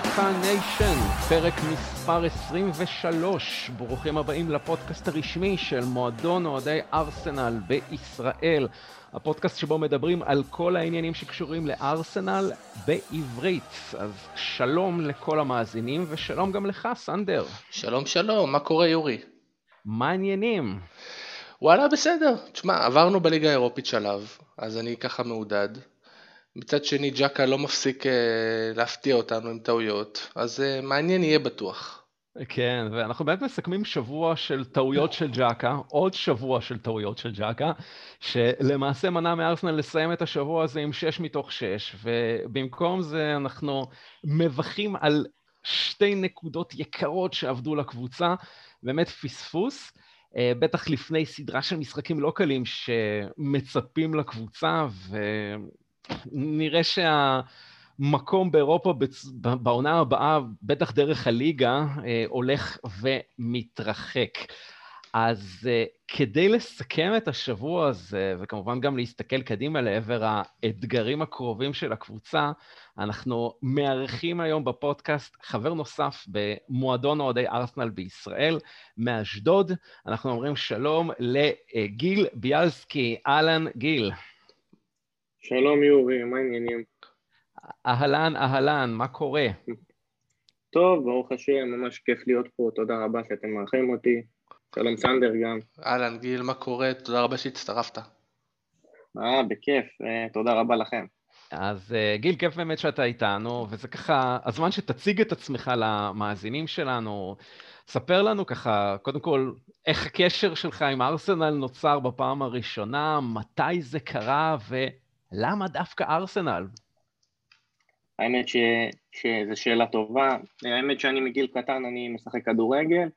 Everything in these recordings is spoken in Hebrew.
ספורטה ניישן, פרק מספר 23. ברוכים הבאים לפודקאסט הרשמי של מועדון אוהדי ארסנל בישראל. הפודקאסט שבו מדברים על כל העניינים שקשורים לארסנל בעברית. אז שלום לכל המאזינים ושלום גם לך, סנדר. שלום שלום, מה קורה יורי? מה העניינים? וואלה בסדר, תשמע עברנו בליגה האירופית שלב, אז אני ככה מעודד. מצד שני ג'קה לא מפסיק אה, להפתיע אותנו עם טעויות, אז אה, מעניין יהיה בטוח. כן, ואנחנו באמת מסכמים שבוע של טעויות של ג'קה, עוד שבוע של טעויות של ג'קה, שלמעשה מנע מארסנל לסיים את השבוע הזה עם 6 מתוך 6, ובמקום זה אנחנו מבכים על שתי נקודות יקרות שעבדו לקבוצה, באמת פספוס. אה, בטח לפני סדרה של משחקים לא קלים שמצפים לקבוצה, ונראה שהמקום באירופה בעונה הבאה, בטח דרך הליגה, אה, הולך ומתרחק. אז uh, כדי לסכם את השבוע הזה, וכמובן גם להסתכל קדימה לעבר האתגרים הקרובים של הקבוצה, אנחנו מארחים היום בפודקאסט חבר נוסף במועדון אוהדי ארסנל בישראל, מאשדוד. אנחנו אומרים שלום לגיל ביאלסקי. אהלן, גיל. שלום יורי, מה העניינים? אהלן, אהלן, מה קורה? טוב, ברוך השם, ממש כיף להיות פה, תודה רבה שאתם מארחים אותי. שלום סנדר גם. אהלן גיל, מה קורה? תודה רבה שהצטרפת. אה, בכיף, אה, תודה רבה לכם. אז אה, גיל, כיף באמת שאתה איתנו, וזה ככה הזמן שתציג את עצמך למאזינים שלנו. ספר לנו ככה, קודם כל, איך הקשר שלך עם ארסנל נוצר בפעם הראשונה, מתי זה קרה ולמה דווקא ארסנל? האמת ש... שזו שאלה טובה. האמת שאני מגיל קטן אני משחק כדורגל,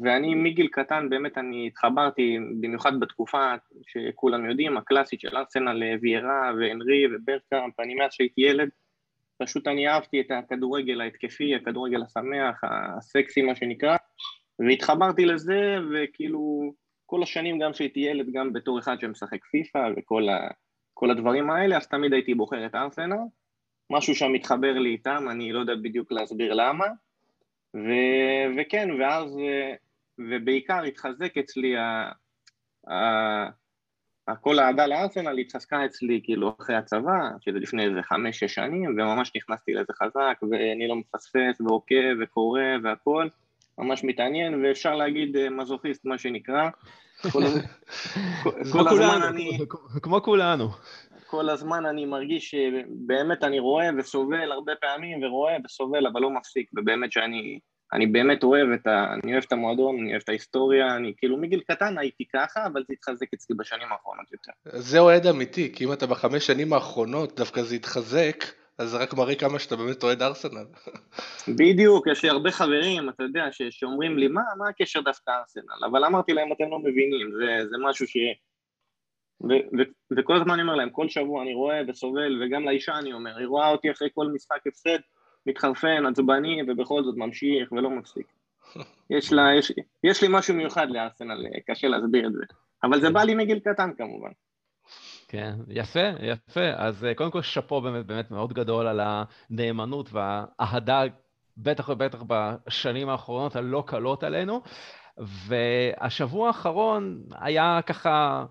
ואני מגיל קטן באמת אני התחברתי, במיוחד בתקופה שכולם יודעים, הקלאסית של ארסנל ויירה והנרי וברקאמפ, אני מאז שהייתי ילד, פשוט אני אהבתי את הכדורגל ההתקפי, הכדורגל השמח, הסקסי מה שנקרא, והתחברתי לזה, וכאילו כל השנים גם כשהייתי ילד, גם בתור אחד שמשחק פיפא וכל ה, הדברים האלה, אז תמיד הייתי בוחר את ארסנל, משהו שם מתחבר לי איתם, אני לא יודע בדיוק להסביר למה, ו, וכן, ואז, ובעיקר התחזק אצלי, ה, ה, כל האהדה לארסנל התחזקה אצלי כאילו אחרי הצבא, שזה לפני איזה חמש-שש שנים, וממש נכנסתי לזה חזק, ואני לא מפספס ועוקב וקורא והכל, ממש מתעניין, ואפשר להגיד אה, מזוכיסט מה שנקרא. כמו כולנו. כל הזמן אני מרגיש שבאמת אני רואה וסובל הרבה פעמים, ורואה וסובל, אבל לא מפסיק, ובאמת שאני אני באמת אוהב את, ה, אני אוהב את המועדון, אני אוהב את ההיסטוריה, אני כאילו מגיל קטן הייתי ככה, אבל זה התחזק אצלי בשנים האחרונות יותר. זה אוהד אמיתי, כי אם אתה בחמש שנים האחרונות דווקא זה התחזק, אז זה רק מראה כמה שאתה באמת אוהד ארסנל. בדיוק, יש לי הרבה חברים, אתה יודע, ש, שאומרים לי, מה, מה הקשר דווקא ארסנל? אבל אמרתי להם, אתם לא מבינים, זה, זה משהו ש... ו, ו, וכל הזמן אני אומר להם, כל שבוע אני רואה וסובל, וגם לאישה אני אומר, היא רואה אותי אחרי כל משחק הפסד, מתחרפן, עצבני, ובכל זאת ממשיך ולא מפסיק. יש, לה, יש, יש לי משהו מיוחד לארסנל, קשה להסביר את זה. אבל זה בא לי מגיל קטן כמובן. כן, יפה, יפה. אז אה, קודם כל שאפו באמת באמת מאוד גדול על הנאמנות והאהדה, בטח ובטח בשנים האחרונות הלא קלות עלינו. והשבוע האחרון היה ככה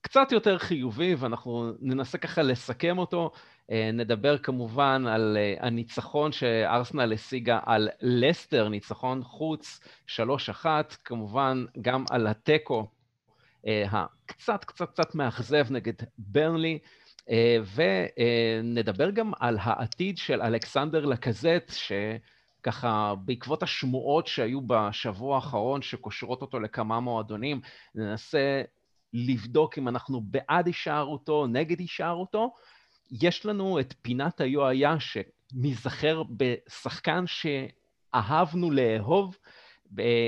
קצת יותר חיובי, ואנחנו ננסה ככה לסכם אותו. אה, נדבר כמובן על אה, הניצחון שארסנל השיגה על לסטר, ניצחון חוץ 3-1, כמובן גם על התיקו הקצת קצת קצת מאכזב נגד ברנלי, ונדבר גם על העתיד של אלכסנדר לקזט, שככה בעקבות השמועות שהיו בשבוע האחרון שקושרות אותו לכמה מועדונים, ננסה לבדוק אם אנחנו בעד הישארותו, נגד הישארותו. יש לנו את פינת היו היה שניזכר בשחקן שאהבנו לאהוב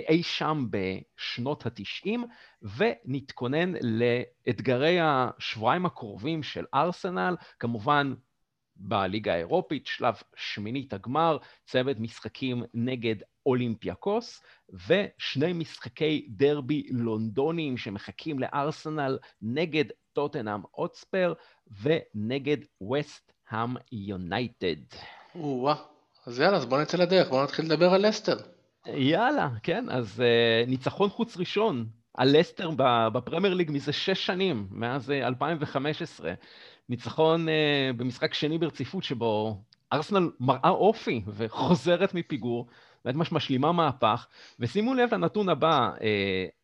אי שם בשנות התשעים, ונתכונן לאתגרי השבועיים הקרובים של ארסנל, כמובן בליגה האירופית, שלב שמינית הגמר, צוות משחקים נגד אולימפיאקוס, ושני משחקי דרבי לונדוניים שמחכים לארסנל נגד טוטנאם אוטספר ונגד וסט האם יונייטד. או-אה, אז יאללה, אז בוא נצא לדרך, בוא נתחיל לדבר על לסטר. יאללה, כן, אז uh, ניצחון חוץ ראשון על לסטר בפרמייר ליג מזה שש שנים, מאז 2015. ניצחון uh, במשחק שני ברציפות שבו ארסנל מראה אופי וחוזרת מפיגור, באמת ממש משלימה מהפך. ושימו לב לנתון הבא, uh,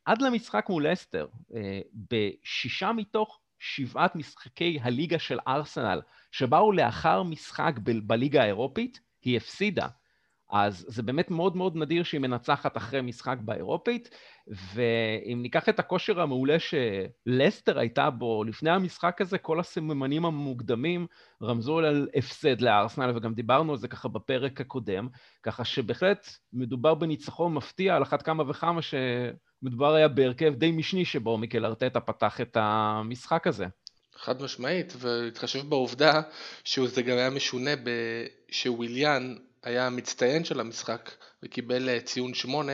עד למשחק מול לסטר, uh, בשישה מתוך שבעת משחקי הליגה של ארסנל, שבאו לאחר משחק ב- בליגה האירופית, היא הפסידה. אז זה באמת מאוד מאוד נדיר שהיא מנצחת אחרי משחק באירופית, ואם ניקח את הכושר המעולה שלסטר הייתה בו לפני המשחק הזה, כל הסממנים המוקדמים רמזו על הפסד לארסנל, וגם דיברנו על זה ככה בפרק הקודם, ככה שבהחלט מדובר בניצחון מפתיע על אחת כמה וכמה שמדובר היה בהרכב די משני שבו מיקל ארטטה פתח את המשחק הזה. חד משמעית, ולהתחשב בעובדה שזה גם היה משונה שוויליאן היה המצטיין של המשחק וקיבל אה, ציון 8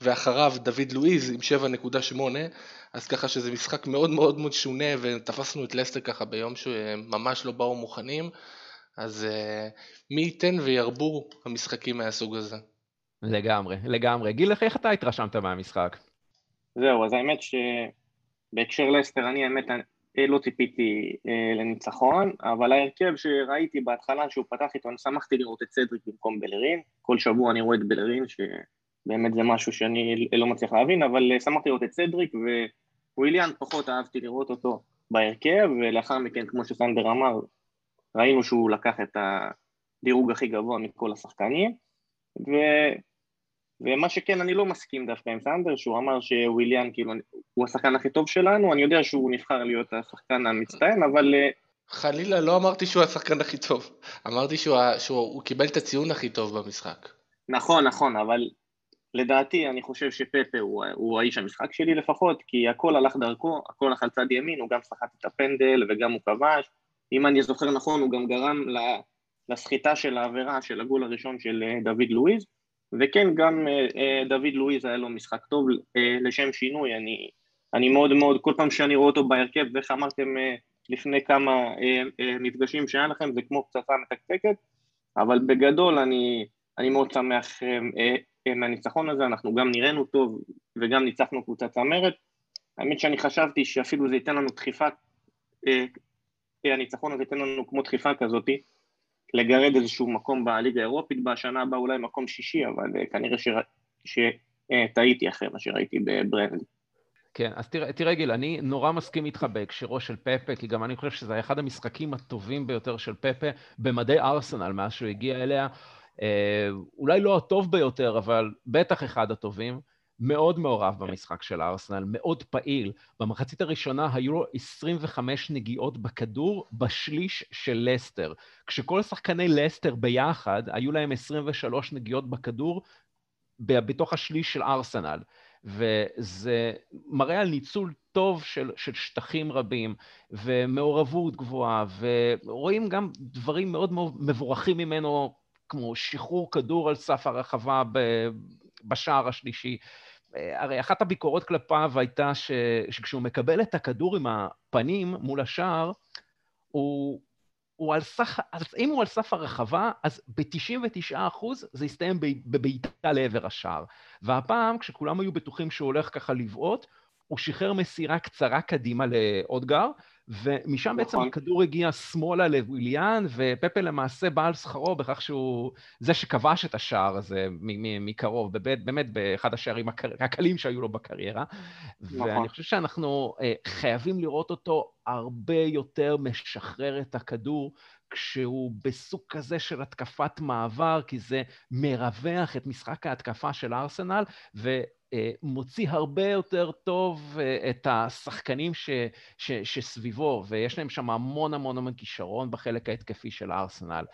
ואחריו דוד לואיז עם 7.8 אז ככה שזה משחק מאוד מאוד מאוד שונה ותפסנו את לסטר ככה ביום שממש לא באו מוכנים אז uh, מי ייתן וירבו המשחקים מהסוג הזה. לגמרי, לגמרי. גיל, איך אתה התרשמת מהמשחק? זהו, אז האמת שבהקשר לסטר, אני האמת אה, לא ציפיתי אה, לניצחון, אבל ההרכב שראיתי בהתחלה שהוא פתח איתו, אני שמחתי לראות את סדריק במקום בלרין, כל שבוע אני רואה את בלרין, שבאמת זה משהו שאני לא מצליח להבין, אבל אה, שמחתי לראות את סדריק, וויליאן פחות אהבתי לראות אותו בהרכב, ולאחר מכן, כמו שסנדר אמר, ראינו שהוא לקח את הדירוג הכי גבוה מכל השחקנים, ו... ומה שכן, אני לא מסכים דווקא עם סנדר, שהוא אמר שוויליאן כאילו הוא השחקן הכי טוב שלנו, אני יודע שהוא נבחר להיות השחקן המצטיין, אבל... אה, חלילה לא אמרתי שהוא השחקן הכי טוב, אמרתי שהוא, שהוא, שהוא קיבל את הציון הכי טוב במשחק. נכון, נכון, אבל לדעתי אני חושב שפפה הוא, הוא האיש המשחק שלי לפחות, כי הכל הלך דרכו, הכל הלך על צד ימין, הוא גם סחט את הפנדל וגם הוא כבש, אם אני זוכר נכון הוא גם גרם לסחיטה של העבירה של הגול הראשון של אה, דוד לואיז, וכן, גם אה, אה, דוד לואיז היה לו משחק טוב אה, לשם שינוי, אני, אני מאוד מאוד, כל פעם שאני רואה אותו בהרכב, ואיך אמרתם לפני כמה מפגשים שהיה לכם, זה כמו פצצה מתקתקת, אבל בגדול אני, אני מאוד שמח מהניצחון הזה, אנחנו גם נראינו טוב וגם ניצחנו קבוצה צמרת. האמת שאני חשבתי שאפילו זה ייתן לנו דחיפה, הניצחון הזה ייתן לנו כמו דחיפה כזאתי, לגרד איזשהו מקום בליגה האירופית בשנה הבאה, אולי מקום שישי, אבל אה, כנראה שטעיתי אה, אחרי מה שראיתי בברנד. כן, אז תראה, תראה גיל, אני נורא מסכים איתך בהקשרו של פפה, כי גם אני חושב שזה אחד המשחקים הטובים ביותר של פפה במדי ארסנל מאז שהוא הגיע אליה. אה, אולי לא הטוב ביותר, אבל בטח אחד הטובים. מאוד מעורב במשחק של ארסנל, מאוד פעיל. במחצית הראשונה היו לו 25 נגיעות בכדור בשליש של לסטר. כשכל שחקני לסטר ביחד, היו להם 23 נגיעות בכדור בתוך השליש של ארסנל. וזה מראה על ניצול טוב של, של שטחים רבים ומעורבות גבוהה, ורואים גם דברים מאוד מבורכים ממנו, כמו שחרור כדור על סף הרחבה בשער השלישי. הרי אחת הביקורות כלפיו הייתה ש... שכשהוא מקבל את הכדור עם הפנים מול השער, הוא, הוא על סך, אז אם הוא על סף הרחבה, אז ב-99% זה יסתיים בבעיטה לעבר השער. והפעם, כשכולם היו בטוחים שהוא הולך ככה לבעוט, הוא שחרר מסירה קצרה קדימה לאודגר, ומשם נכון. בעצם הכדור הגיע שמאלה לוויליאן, ופפה למעשה בא על שכרו בכך שהוא זה שכבש את השער הזה מקרוב, באמת, באמת באחד השערים הקלים שהיו לו בקריירה. נכון. ואני חושב שאנחנו אה, חייבים לראות אותו הרבה יותר משחרר את הכדור, כשהוא בסוג כזה של התקפת מעבר, כי זה מרווח את משחק ההתקפה של ארסנל, ו... אה, מוציא הרבה יותר טוב אה, את השחקנים ש, ש, שסביבו, ויש להם שם המון המון המון כישרון בחלק ההתקפי של הארסנל.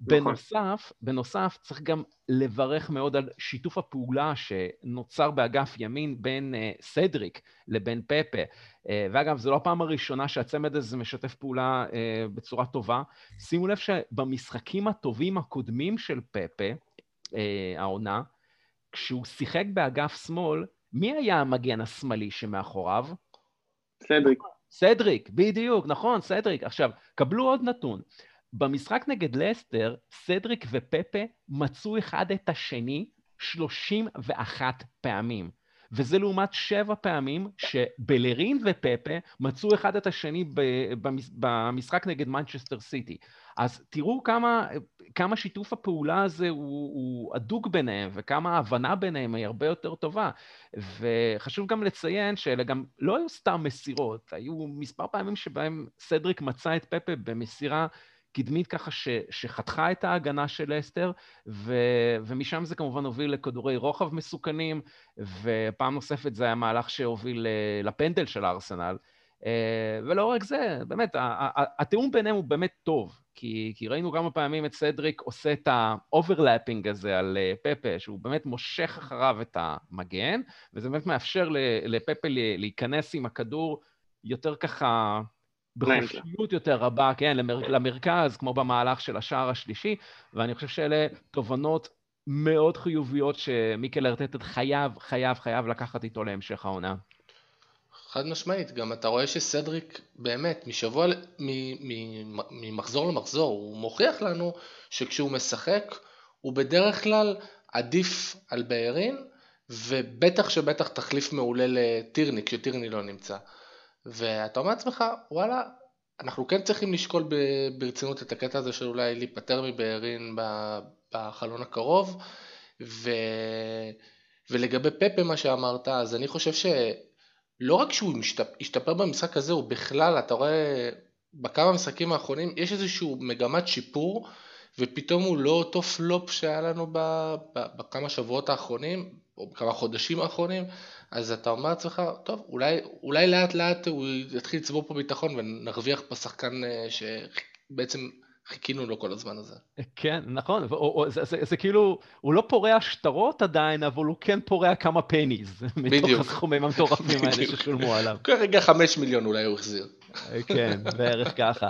נכון. בנוסף, בנוסף, צריך גם לברך מאוד על שיתוף הפעולה שנוצר באגף ימין בין uh, סדריק לבין פפה. Uh, ואגב, זו לא הפעם הראשונה שהצמד הזה משתף פעולה uh, בצורה טובה. שימו לב שבמשחקים הטובים הקודמים של פפה, uh, העונה, כשהוא שיחק באגף שמאל, מי היה המגן השמאלי שמאחוריו? סדריק. סדריק, בדיוק, נכון, סדריק. עכשיו, קבלו עוד נתון. במשחק נגד לסטר, סדריק ופפה מצאו אחד את השני 31 פעמים. וזה לעומת שבע פעמים שבלרין ופפה מצאו אחד את השני במשחק נגד מנצ'סטר סיטי. אז תראו כמה, כמה שיתוף הפעולה הזה הוא, הוא הדוק ביניהם, וכמה ההבנה ביניהם היא הרבה יותר טובה. וחשוב גם לציין שאלה גם לא היו סתם מסירות, היו מספר פעמים שבהם סדריק מצא את פפה במסירה קדמית ככה ש, שחתכה את ההגנה של לסטר, ו, ומשם זה כמובן הוביל לכדורי רוחב מסוכנים, ופעם נוספת זה היה מהלך שהוביל אה, לפנדל של הארסנל. אה, ולא רק זה, באמת, התיאום ביניהם הוא באמת טוב, כי, כי ראינו כמה פעמים את סדריק עושה את ה overlapping הזה על אה, פפה, שהוא באמת מושך אחריו את המגן, וזה באמת מאפשר לפפה להיכנס עם הכדור יותר ככה בחופשיות יותר רבה, כן, למר, למרכז, כמו במהלך של השער השלישי, ואני חושב שאלה תובנות מאוד חיוביות שמיקל ארטטד חייב, חייב, חייב לקחת איתו להמשך העונה. חד משמעית, גם אתה רואה שסדריק באמת משבוע, ממחזור למחזור, הוא מוכיח לנו שכשהוא משחק הוא בדרך כלל עדיף על בארין ובטח שבטח תחליף מעולה לטירני כשטירני לא נמצא. ואתה אומר לעצמך, וואלה, אנחנו כן צריכים לשקול ברצינות את הקטע הזה של אולי להיפטר מבארין בחלון הקרוב, ו... ולגבי פפה מה שאמרת, אז אני חושב שלא רק שהוא השתפר במשחק הזה, הוא בכלל, אתה רואה בכמה משחקים האחרונים, יש איזושהי מגמת שיפור, ופתאום הוא לא אותו פלופ שהיה לנו בכמה שבועות האחרונים, או בכמה חודשים האחרונים, אז אתה אומר לעצמך, טוב, אולי, אולי לאט לאט הוא יתחיל לצבור פה ביטחון ונרוויח פה שחקן אה, שבעצם חיכינו לו כל הזמן הזה. כן, נכון, זה, זה, זה כאילו, הוא לא פורע שטרות עדיין, אבל הוא כן פורע כמה פניז. בדיוק. מתוך הסכומים המטורפים האלה ששולמו עליו. כרגע חמש מיליון אולי הוא החזיר. כן, בערך ככה.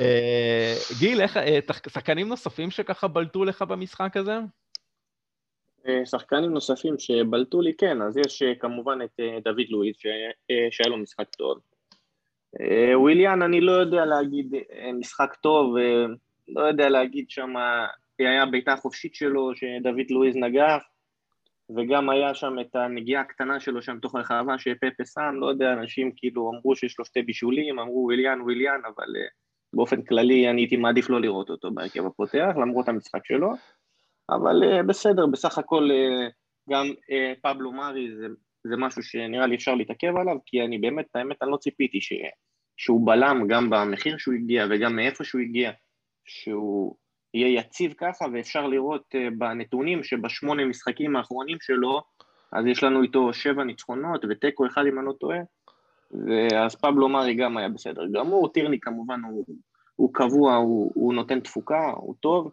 אה, גיל, איך, אה, שחקנים נוספים שככה בלטו לך במשחק הזה? אה, שחקנים נוספים שבלטו לי, כן, אז יש אה, כמובן את אה, דוד לואיס שהיה לו משחק טוב. וויליאן, אני לא יודע להגיד משחק טוב, לא יודע להגיד שם, היה בעיטה חופשית שלו שדוד לואיס נגח, וגם היה שם את הנגיעה הקטנה שלו שם תוך הרחבה שפפה שם, לא יודע, אנשים כאילו אמרו שיש לו שתי בישולים, אמרו וויליאן, וויליאן, אבל באופן כללי אני הייתי מעדיף לא לראות אותו בהרכב הפותח, למרות המשחק שלו. אבל בסדר, בסך הכל גם פבלו מארי זה, זה משהו שנראה לי אפשר להתעכב עליו, כי אני באמת, האמת, אני לא ציפיתי ש, שהוא בלם גם במחיר שהוא הגיע וגם מאיפה שהוא הגיע, שהוא יהיה יציב ככה, ואפשר לראות uh, בנתונים שבשמונה משחקים האחרונים שלו, אז יש לנו איתו שבע ניצחונות ותיקו אחד אם אני לא טועה, ואז פבלו מארי גם היה בסדר גמור, טירני כמובן הוא, הוא קבוע, הוא, הוא נותן תפוקה, הוא טוב,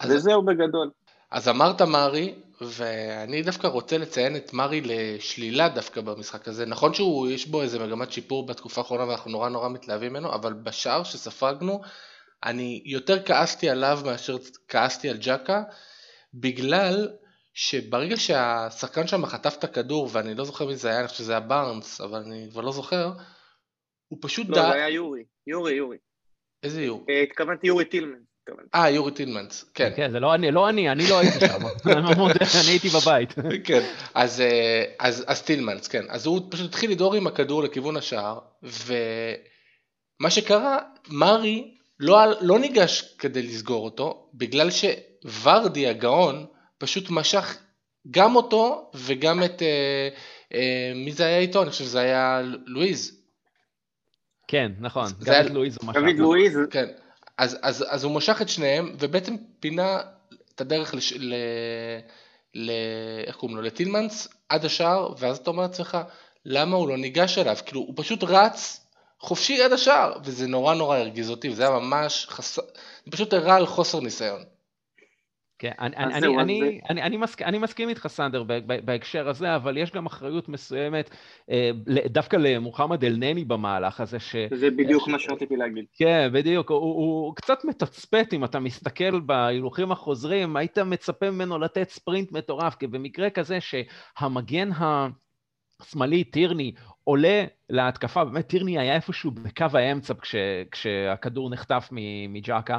אז... וזהו בגדול. אז אמרת מרי, ואני דווקא רוצה לציין את מרי לשלילה דווקא במשחק הזה. נכון שיש בו איזה מגמת שיפור בתקופה האחרונה ואנחנו נורא נורא מתלהבים ממנו, אבל בשער שספגנו, אני יותר כעסתי עליו מאשר כעסתי על ג'קה, בגלל שברגע שהשחקן שם חטף את הכדור, ואני לא זוכר מי זה היה, אני חושב שזה היה בארנס, אבל אני כבר לא זוכר, הוא פשוט... לא, זה היה יורי, יורי, יורי. איזה יורי? אה, התכוונתי יורי טילמן. אה, יורי טילמנס, כן. כן, זה לא אני, לא אני, אני לא הייתי שם, אני הייתי בבית. כן, אז, אה, אז, אז טילמנס, כן. אז הוא פשוט התחיל לדהור עם הכדור לכיוון השער, ומה שקרה, מרי לא, לא ניגש כדי לסגור אותו, בגלל שוורדי הגאון פשוט משך גם אותו וגם את, אה, אה, מי זה היה איתו? אני חושב שזה היה לואיז. כן, נכון, גם היה... את לואיז הוא משך. דוד לואיז. כן. אז, אז, אז הוא משך את שניהם, ובעצם פינה את הדרך לש, ל... ל... איך קוראים לו? לטילמנס עד השער, ואז אתה אומר לעצמך, למה הוא לא ניגש אליו? כאילו, הוא פשוט רץ חופשי עד השער, וזה נורא נורא הרגיז אותי, וזה היה ממש חסר, זה פשוט הראה על חוסר ניסיון. כן, אני, אני, אני, אני, אני, אני, מסכ, אני מסכים איתך, סנדר, בהקשר הזה, אבל יש גם אחריות מסוימת אה, דווקא למוחמד אל-נני במהלך הזה. ש, זה בדיוק ש... מה שרציתי להגיד. כן, בדיוק. הוא, הוא קצת מתצפת, אם אתה מסתכל בהילוכים החוזרים, היית מצפה ממנו לתת ספרינט מטורף, כי במקרה כזה שהמגן ה... שמאלי, טירני, עולה להתקפה, באמת טירני היה איפשהו בקו האמצע כש, כשהכדור נחטף מג'קה,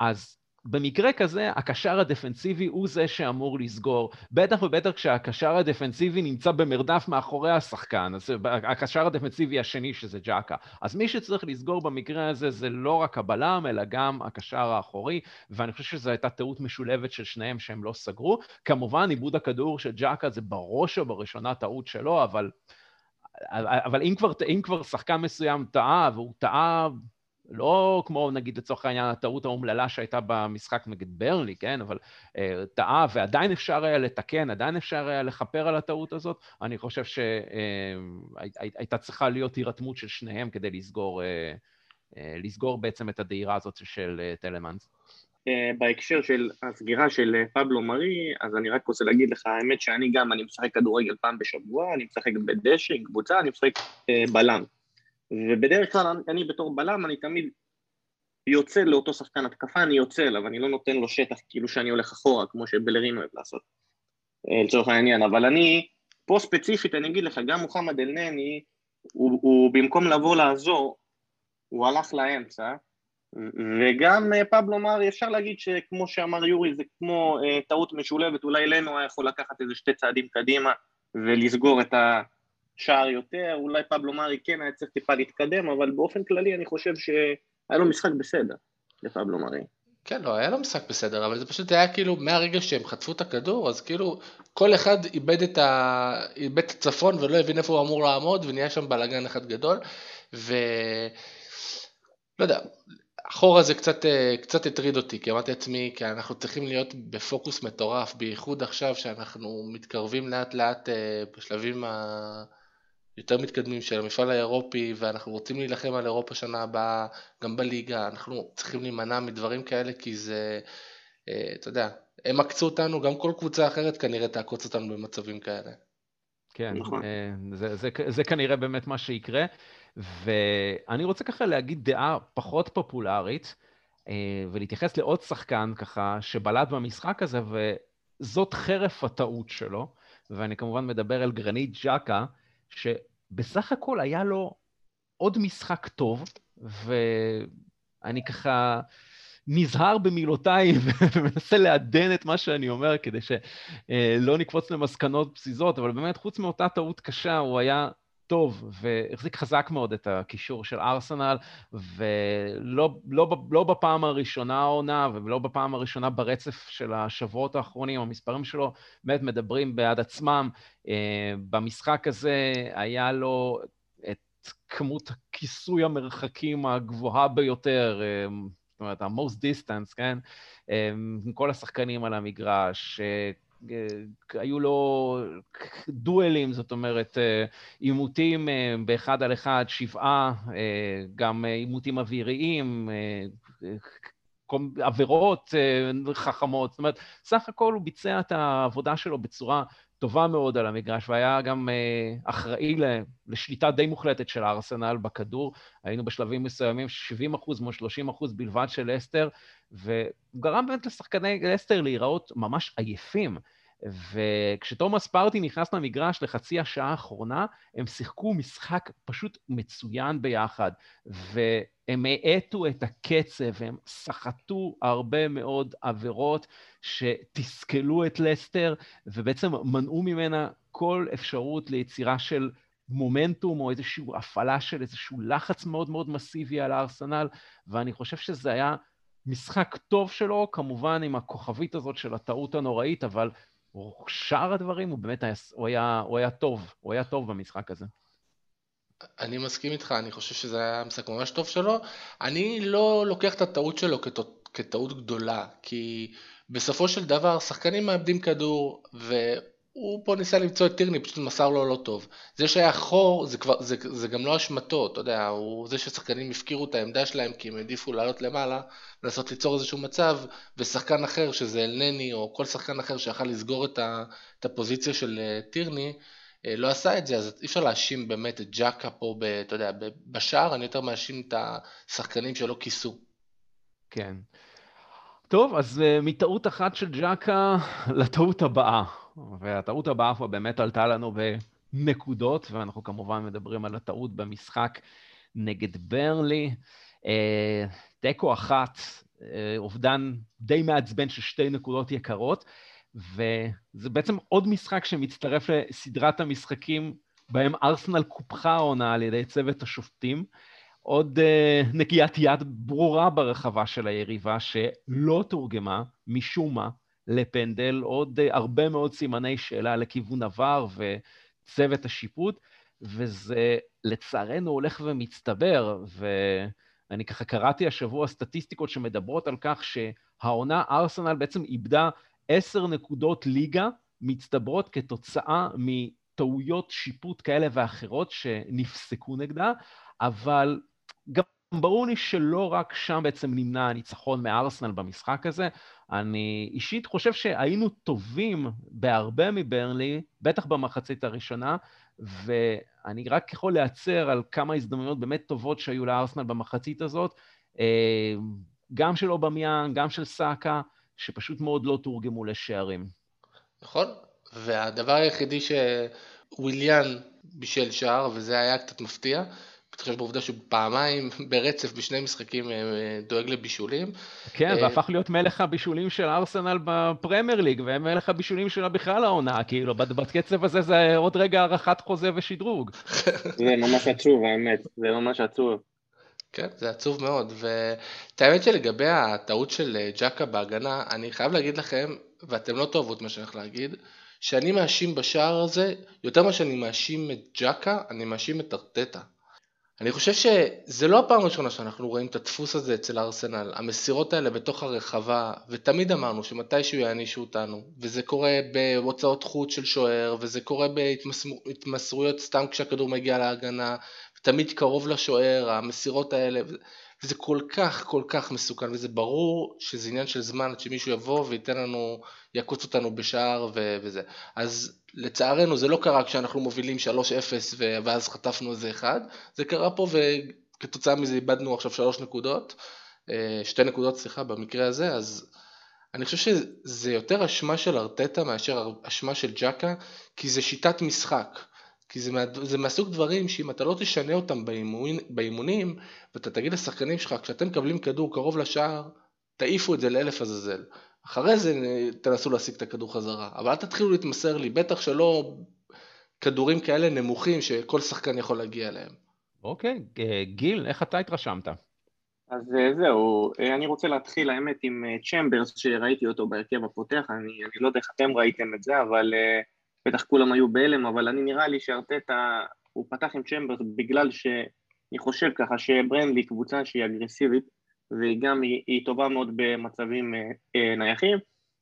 אז במקרה כזה, הקשר הדפנסיבי הוא זה שאמור לסגור, בטח ובטח כשהקשר הדפנסיבי נמצא במרדף מאחורי השחקן, אז הקשר הדפנסיבי השני שזה ג'קה. אז מי שצריך לסגור במקרה הזה זה לא רק הבלם, אלא גם הקשר האחורי, ואני חושב שזו הייתה טעות משולבת של שניהם שהם לא סגרו. כמובן, עיבוד הכדור של ג'קה זה בראש ובראשונה טעות שלו, אבל... אבל אם כבר, אם כבר שחקן מסוים טעה, והוא טעה לא כמו נגיד לצורך העניין הטעות האומללה שהייתה במשחק נגד ברלי, כן? אבל אה, טעה ועדיין אפשר היה לתקן, עדיין אפשר היה לכפר על הטעות הזאת, אני חושב שהייתה אה, צריכה להיות הירתמות של שניהם כדי לסגור, אה, אה, לסגור בעצם את הדהירה הזאת של אה, טלמנס. Uh, בהקשר של הסגירה של uh, פבלו מרי, אז אני רק רוצה להגיד לך, האמת שאני גם, אני משחק כדורגל פעם בשבוע, אני משחק בדשא, עם קבוצה, אני משחק uh, בלם. ובדרך כלל אני בתור בלם, אני תמיד יוצא לאותו שחקן התקפה, אני יוצא אליו, אני לא נותן לו שטח כאילו שאני הולך אחורה, כמו שבלרין אוהב לעשות, אה, לצורך העניין, אבל אני, פה ספציפית אני אגיד לך, גם מוחמד אל-נני, הוא, הוא במקום לבוא לעזור, הוא הלך לאמצע, וגם אה, פבלו מרי, אפשר להגיד שכמו שאמר יורי, זה כמו אה, טעות משולבת, אולי לנו היה יכול לקחת איזה שתי צעדים קדימה ולסגור את ה... שער יותר, אולי פבלו מארי כן היה צריך טיפה להתקדם, אבל באופן כללי אני חושב שהיה לו משחק בסדר לפבלו מארי. כן, לא, היה לו משחק בסדר, אבל זה פשוט היה כאילו, מהרגע שהם חטפו את הכדור, אז כאילו, כל אחד איבד את, ה... איבד את הצפון ולא הבין איפה הוא אמור לעמוד, ונהיה שם בלאגן אחד גדול, ו... לא יודע, אחורה זה קצת, קצת הטריד אותי, כי אמרתי לעצמי, כי אנחנו צריכים להיות בפוקוס מטורף, בייחוד עכשיו שאנחנו מתקרבים לאט לאט אה, בשלבים ה... יותר מתקדמים של המפעל האירופי ואנחנו רוצים להילחם על אירופה שנה הבאה גם בליגה, אנחנו צריכים להימנע מדברים כאלה כי זה, אה, אתה יודע, הם עקצו אותנו, גם כל קבוצה אחרת כנראה תעקוץ אותנו במצבים כאלה. כן, נכון. אה, זה, זה, זה כנראה באמת מה שיקרה, ואני רוצה ככה להגיד דעה פחות פופולרית, אה, ולהתייחס לעוד שחקן ככה שבלט במשחק הזה, וזאת חרף הטעות שלו, ואני כמובן מדבר על גרנית ג'קה, שבסך הכל היה לו עוד משחק טוב, ואני ככה נזהר במילותיי ומנסה לעדן את מה שאני אומר כדי שלא נקפוץ למסקנות פזיזות, אבל באמת, חוץ מאותה טעות קשה, הוא היה טוב והחזיק חזק מאוד את הקישור של ארסנל, ולא לא, לא בפעם הראשונה העונה ולא בפעם הראשונה ברצף של השבועות האחרונים, המספרים שלו באמת מדברים בעד עצמם. אה, במשחק הזה היה לו את כמות כיסוי המרחקים הגבוהה ביותר, אה, זאת אומרת, ה-most distance, כן? אה, עם כל השחקנים על המגרש. אה, היו לו דואלים, זאת אומרת, אה, עימותים אה, באחד על אחד, שבעה, גם עימותים אוויריים, עבירות חכמות. זאת אומרת, סך הכל הוא ביצע את העבודה שלו בצורה טובה מאוד על המגרש, והיה גם אחראי לשליטה די מוחלטת של הארסנל בכדור. היינו בשלבים מסוימים 70 אחוז מול 30 אחוז בלבד של אסטר, והוא גרם באמת לשחקני אסטר להיראות ממש עייפים. וכשתומאס פארטי נכנס למגרש לחצי השעה האחרונה, הם שיחקו משחק פשוט מצוין ביחד, והם האטו את הקצב, הם סחטו הרבה מאוד עבירות שתסכלו את לסטר, ובעצם מנעו ממנה כל אפשרות ליצירה של מומנטום או איזושהי הפעלה של איזשהו לחץ מאוד מאוד מסיבי על הארסנל, ואני חושב שזה היה משחק טוב שלו, כמובן עם הכוכבית הזאת של הטעות הנוראית, אבל שאר הדברים הוא באמת היה, הוא היה, הוא היה טוב, הוא היה טוב במשחק הזה. אני מסכים איתך, אני חושב שזה היה משחק ממש טוב שלו. אני לא לוקח את הטעות שלו כטעות, כטעות גדולה, כי בסופו של דבר שחקנים מאבדים כדור, הוא פה ניסה למצוא את טירני, פשוט מסר לו לא טוב. זה שהיה חור, זה, כבר, זה, זה גם לא אשמתו, אתה יודע, הוא זה ששחקנים הפקירו את העמדה שלהם כי הם העדיפו לעלות למעלה, לנסות ליצור איזשהו מצב, ושחקן אחר, שזה אלנני, או כל שחקן אחר שיכל לסגור את, ה, את הפוזיציה של אה, טירני, אה, לא עשה את זה, אז אי אפשר להאשים באמת את ג'קה פה, ב, אתה יודע, בשער, אני יותר מאשים את השחקנים שלא כיסו. כן. טוב, אז uh, מטעות אחת של ג'קה לטעות הבאה. והטעות הבאה פה באמת עלתה לנו נקודות, ואנחנו כמובן מדברים על הטעות במשחק נגד ברנלי. אה, תיקו אחת, אה, אובדן די מעצבן של שתי נקודות יקרות, וזה בעצם עוד משחק שמצטרף לסדרת המשחקים בהם ארסנל קופחה העונה על ידי צוות השופטים. עוד uh, נקיית יד ברורה ברחבה של היריבה שלא תורגמה משום מה לפנדל, עוד uh, הרבה מאוד סימני שאלה לכיוון עבר וצוות השיפוט, וזה לצערנו הולך ומצטבר, ואני ככה קראתי השבוע סטטיסטיקות שמדברות על כך שהעונה ארסנל בעצם איבדה עשר נקודות ליגה מצטברות כתוצאה מטעויות שיפוט כאלה ואחרות שנפסקו נגדה, אבל גם ברור לי שלא רק שם בעצם נמנע הניצחון מארסנל במשחק הזה. אני אישית חושב שהיינו טובים בהרבה מברנלי, בטח במחצית הראשונה, ואני רק יכול להצר על כמה הזדמנויות באמת טובות שהיו לארסנל במחצית הזאת, אה, גם של אובמיאן, גם של סאקה, שפשוט מאוד לא תורגמו לשערים. נכון, והדבר היחידי שוויליאן בישל שער, וזה היה קצת מפתיע, מתחשב בעובדה שהוא פעמיים ברצף בשני משחקים אה, דואג לבישולים. כן, אה, והפך להיות מלך הבישולים של ארסנל בפרמייר ליג, ומלך הבישולים שלה בכלל העונה, כאילו, בקצב הזה זה עוד רגע הארכת חוזה ושדרוג. זה ממש עצוב, האמת, זה ממש עצוב. כן, זה עצוב מאוד, ואת האמת שלגבי הטעות של אה, ג'קה בהגנה, אני חייב להגיד לכם, ואתם לא תאהבו את מה שאני הולך להגיד, שאני מאשים בשער הזה, יותר ממה שאני מאשים את ג'קה, אני מאשים את ארטטה. אני חושב שזה לא הפעם הראשונה שאנחנו רואים את הדפוס הזה אצל ארסנל, המסירות האלה בתוך הרחבה, ותמיד אמרנו שמתישהו יענישו אותנו, וזה קורה בהוצאות חוץ של שוער, וזה קורה בהתמסרויות סתם כשהכדור מגיע להגנה, תמיד קרוב לשוער, המסירות האלה, וזה כל כך כל כך מסוכן, וזה ברור שזה עניין של זמן עד שמישהו יבוא וייתן לנו, יעקוץ אותנו בשער ו- וזה. אז לצערנו זה לא קרה כשאנחנו מובילים 3-0 ואז חטפנו איזה אחד, זה קרה פה וכתוצאה מזה איבדנו עכשיו 3 נקודות, אה, שתי נקודות סליחה במקרה הזה, אז אני חושב שזה יותר אשמה של ארטטה מאשר אשמה של ג'קה, כי זה שיטת משחק. כי זה, מה, זה מהסוג דברים שאם אתה לא תשנה אותם באימון, באימונים, ואתה תגיד לשחקנים שלך, כשאתם מקבלים כדור קרוב לשער, תעיפו את זה לאלף עזאזל. אחרי זה תנסו להשיג את הכדור חזרה, אבל אל תתחילו להתמסר לי, בטח שלא כדורים כאלה נמוכים שכל שחקן יכול להגיע אליהם. אוקיי, אה, גיל, איך אתה התרשמת? אז אה, זהו, אה, אני רוצה להתחיל האמת עם צ'מברס שראיתי אותו בהרכב הפותח, אני, אני לא יודע איך אתם ראיתם את זה, אבל בטח כולם היו בהלם, אבל אני נראה לי שארטטה, הוא פתח עם צ'מברס בגלל שאני חושב ככה שברנדלי קבוצה שהיא אגרסיבית, והיא גם, היא, היא טובה מאוד במצבים אה, אה, נייחים.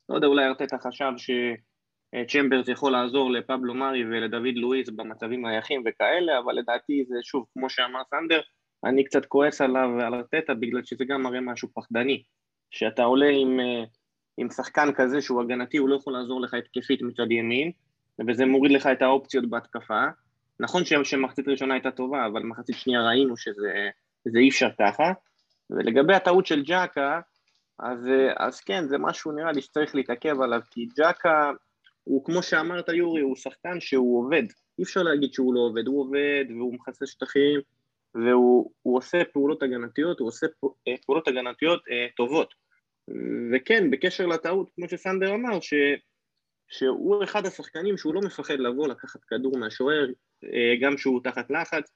לא יודע, אולי ארטטה חשב שצ'מברס יכול לעזור לפבלו מארי ולדוד לואיס במצבים נייחים וכאלה, אבל לדעתי זה שוב, כמו שאמר סנדר, אני קצת כועס עליו ועל ארטטה בגלל שזה גם מראה משהו פחדני. שאתה עולה עם, אה, עם שחקן כזה שהוא הגנתי, הוא לא יכול לעזור לך התקפית מצד ימין, וזה מוריד לך את האופציות בהתקפה. נכון שמחצית ראשונה הייתה טובה, אבל מחצית שנייה ראינו שזה אי אפשר ככה. ולגבי הטעות של ג'קה, אז, אז כן, זה משהו נראה לי שצריך להתעכב עליו, כי ג'קה הוא כמו שאמרת יורי, הוא שחקן שהוא עובד, אי אפשר להגיד שהוא לא עובד, הוא עובד והוא מכסה שטחים והוא עושה פעולות הגנתיות, הוא עושה אה, פעולות הגנתיות אה, טובות. וכן, בקשר לטעות, כמו שסנדר אמר, ש, שהוא אחד השחקנים שהוא לא מפחד לבוא לקחת כדור מהשוער, אה, גם כשהוא תחת לחץ,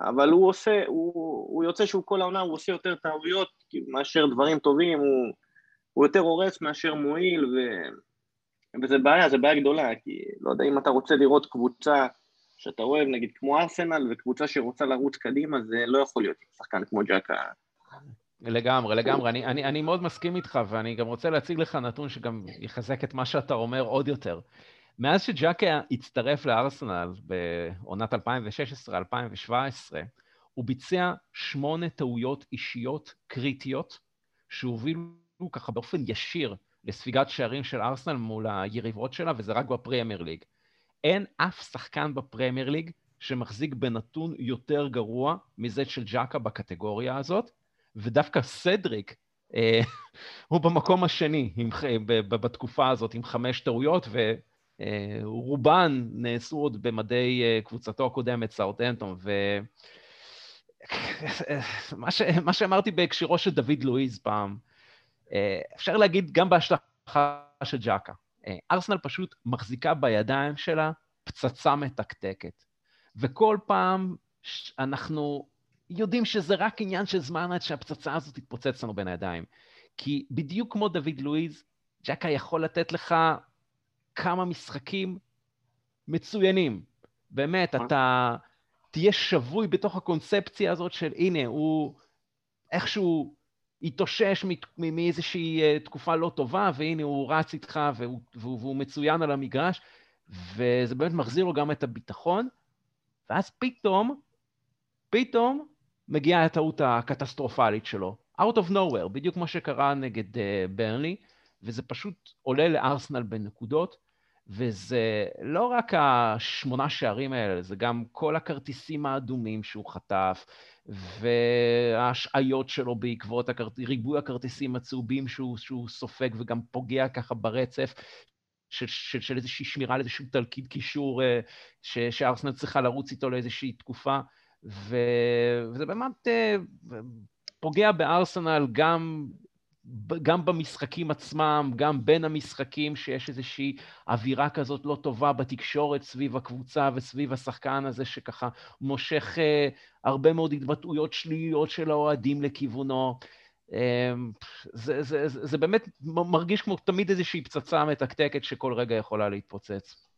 אבל הוא עושה, הוא, הוא יוצא שהוא כל העונה, הוא עושה יותר טעויות מאשר דברים טובים, הוא, הוא יותר הורס מאשר מועיל, ו, וזה בעיה, זה בעיה גדולה, כי לא יודע אם אתה רוצה לראות קבוצה שאתה אוהב, נגיד כמו ארסנל, וקבוצה שרוצה לרוץ קדימה, זה לא יכול להיות שחקן כמו ג'קה. לגמרי, לגמרי. אני, אני, אני מאוד מסכים איתך, ואני גם רוצה להציג לך נתון שגם יחזק את מה שאתה אומר עוד יותר. מאז שג'קה הצטרף לארסנל בעונת 2016-2017, הוא ביצע שמונה טעויות אישיות קריטיות שהובילו ככה באופן ישיר לספיגת שערים של ארסנל מול היריבות שלה, וזה רק בפרמייר ליג. אין אף שחקן בפרמייר ליג שמחזיק בנתון יותר גרוע מזה של ג'קה בקטגוריה הזאת, ודווקא סדריק אה, הוא במקום השני עם, בתקופה הזאת עם חמש טעויות, ו... רובן נעשו עוד במדי קבוצתו הקודמת, סאוטנטום, ו... מה, ש... מה שאמרתי בהקשירו של דוד לואיז פעם, אפשר להגיד גם בהשלכה של ג'קה. ארסנל פשוט מחזיקה בידיים שלה פצצה מתקתקת. וכל פעם אנחנו יודעים שזה רק עניין של זמן עד שהפצצה הזאת תתפוצץ לנו בין הידיים. כי בדיוק כמו דוד לואיז, ג'קה יכול לתת לך כמה משחקים מצוינים. באמת, אה. אתה תהיה שבוי בתוך הקונספציה הזאת של הנה, הוא איכשהו התאושש מאיזושהי אה, תקופה לא טובה, והנה הוא רץ איתך והוא, והוא, והוא מצוין על המגרש, וזה באמת מחזיר לו גם את הביטחון, ואז פתאום, פתאום מגיעה הטעות הקטסטרופלית שלו. Out of nowhere, בדיוק כמו שקרה נגד uh, ברנלי, וזה פשוט עולה לארסנל בנקודות, וזה לא רק השמונה שערים האלה, זה גם כל הכרטיסים האדומים שהוא חטף, וההשעיות שלו בעקבות הכרט... ריבוי הכרטיסים הצהובים שהוא, שהוא סופג וגם פוגע ככה ברצף, של, של, של איזושהי שמירה על איזשהו תלכיד קישור אה, שארסנל צריכה לרוץ איתו לאיזושהי תקופה, ו, וזה באמת אה, פוגע בארסנל גם, גם במשחקים עצמם, גם בין המשחקים, שיש איזושהי אווירה כזאת לא טובה בתקשורת סביב הקבוצה וסביב השחקן הזה, שככה מושך אה, הרבה מאוד התבטאויות שליליות של האוהדים לכיוונו. אמ, זה, זה, זה, זה באמת מרגיש כמו תמיד איזושהי פצצה מתקתקת שכל רגע יכולה להתפוצץ.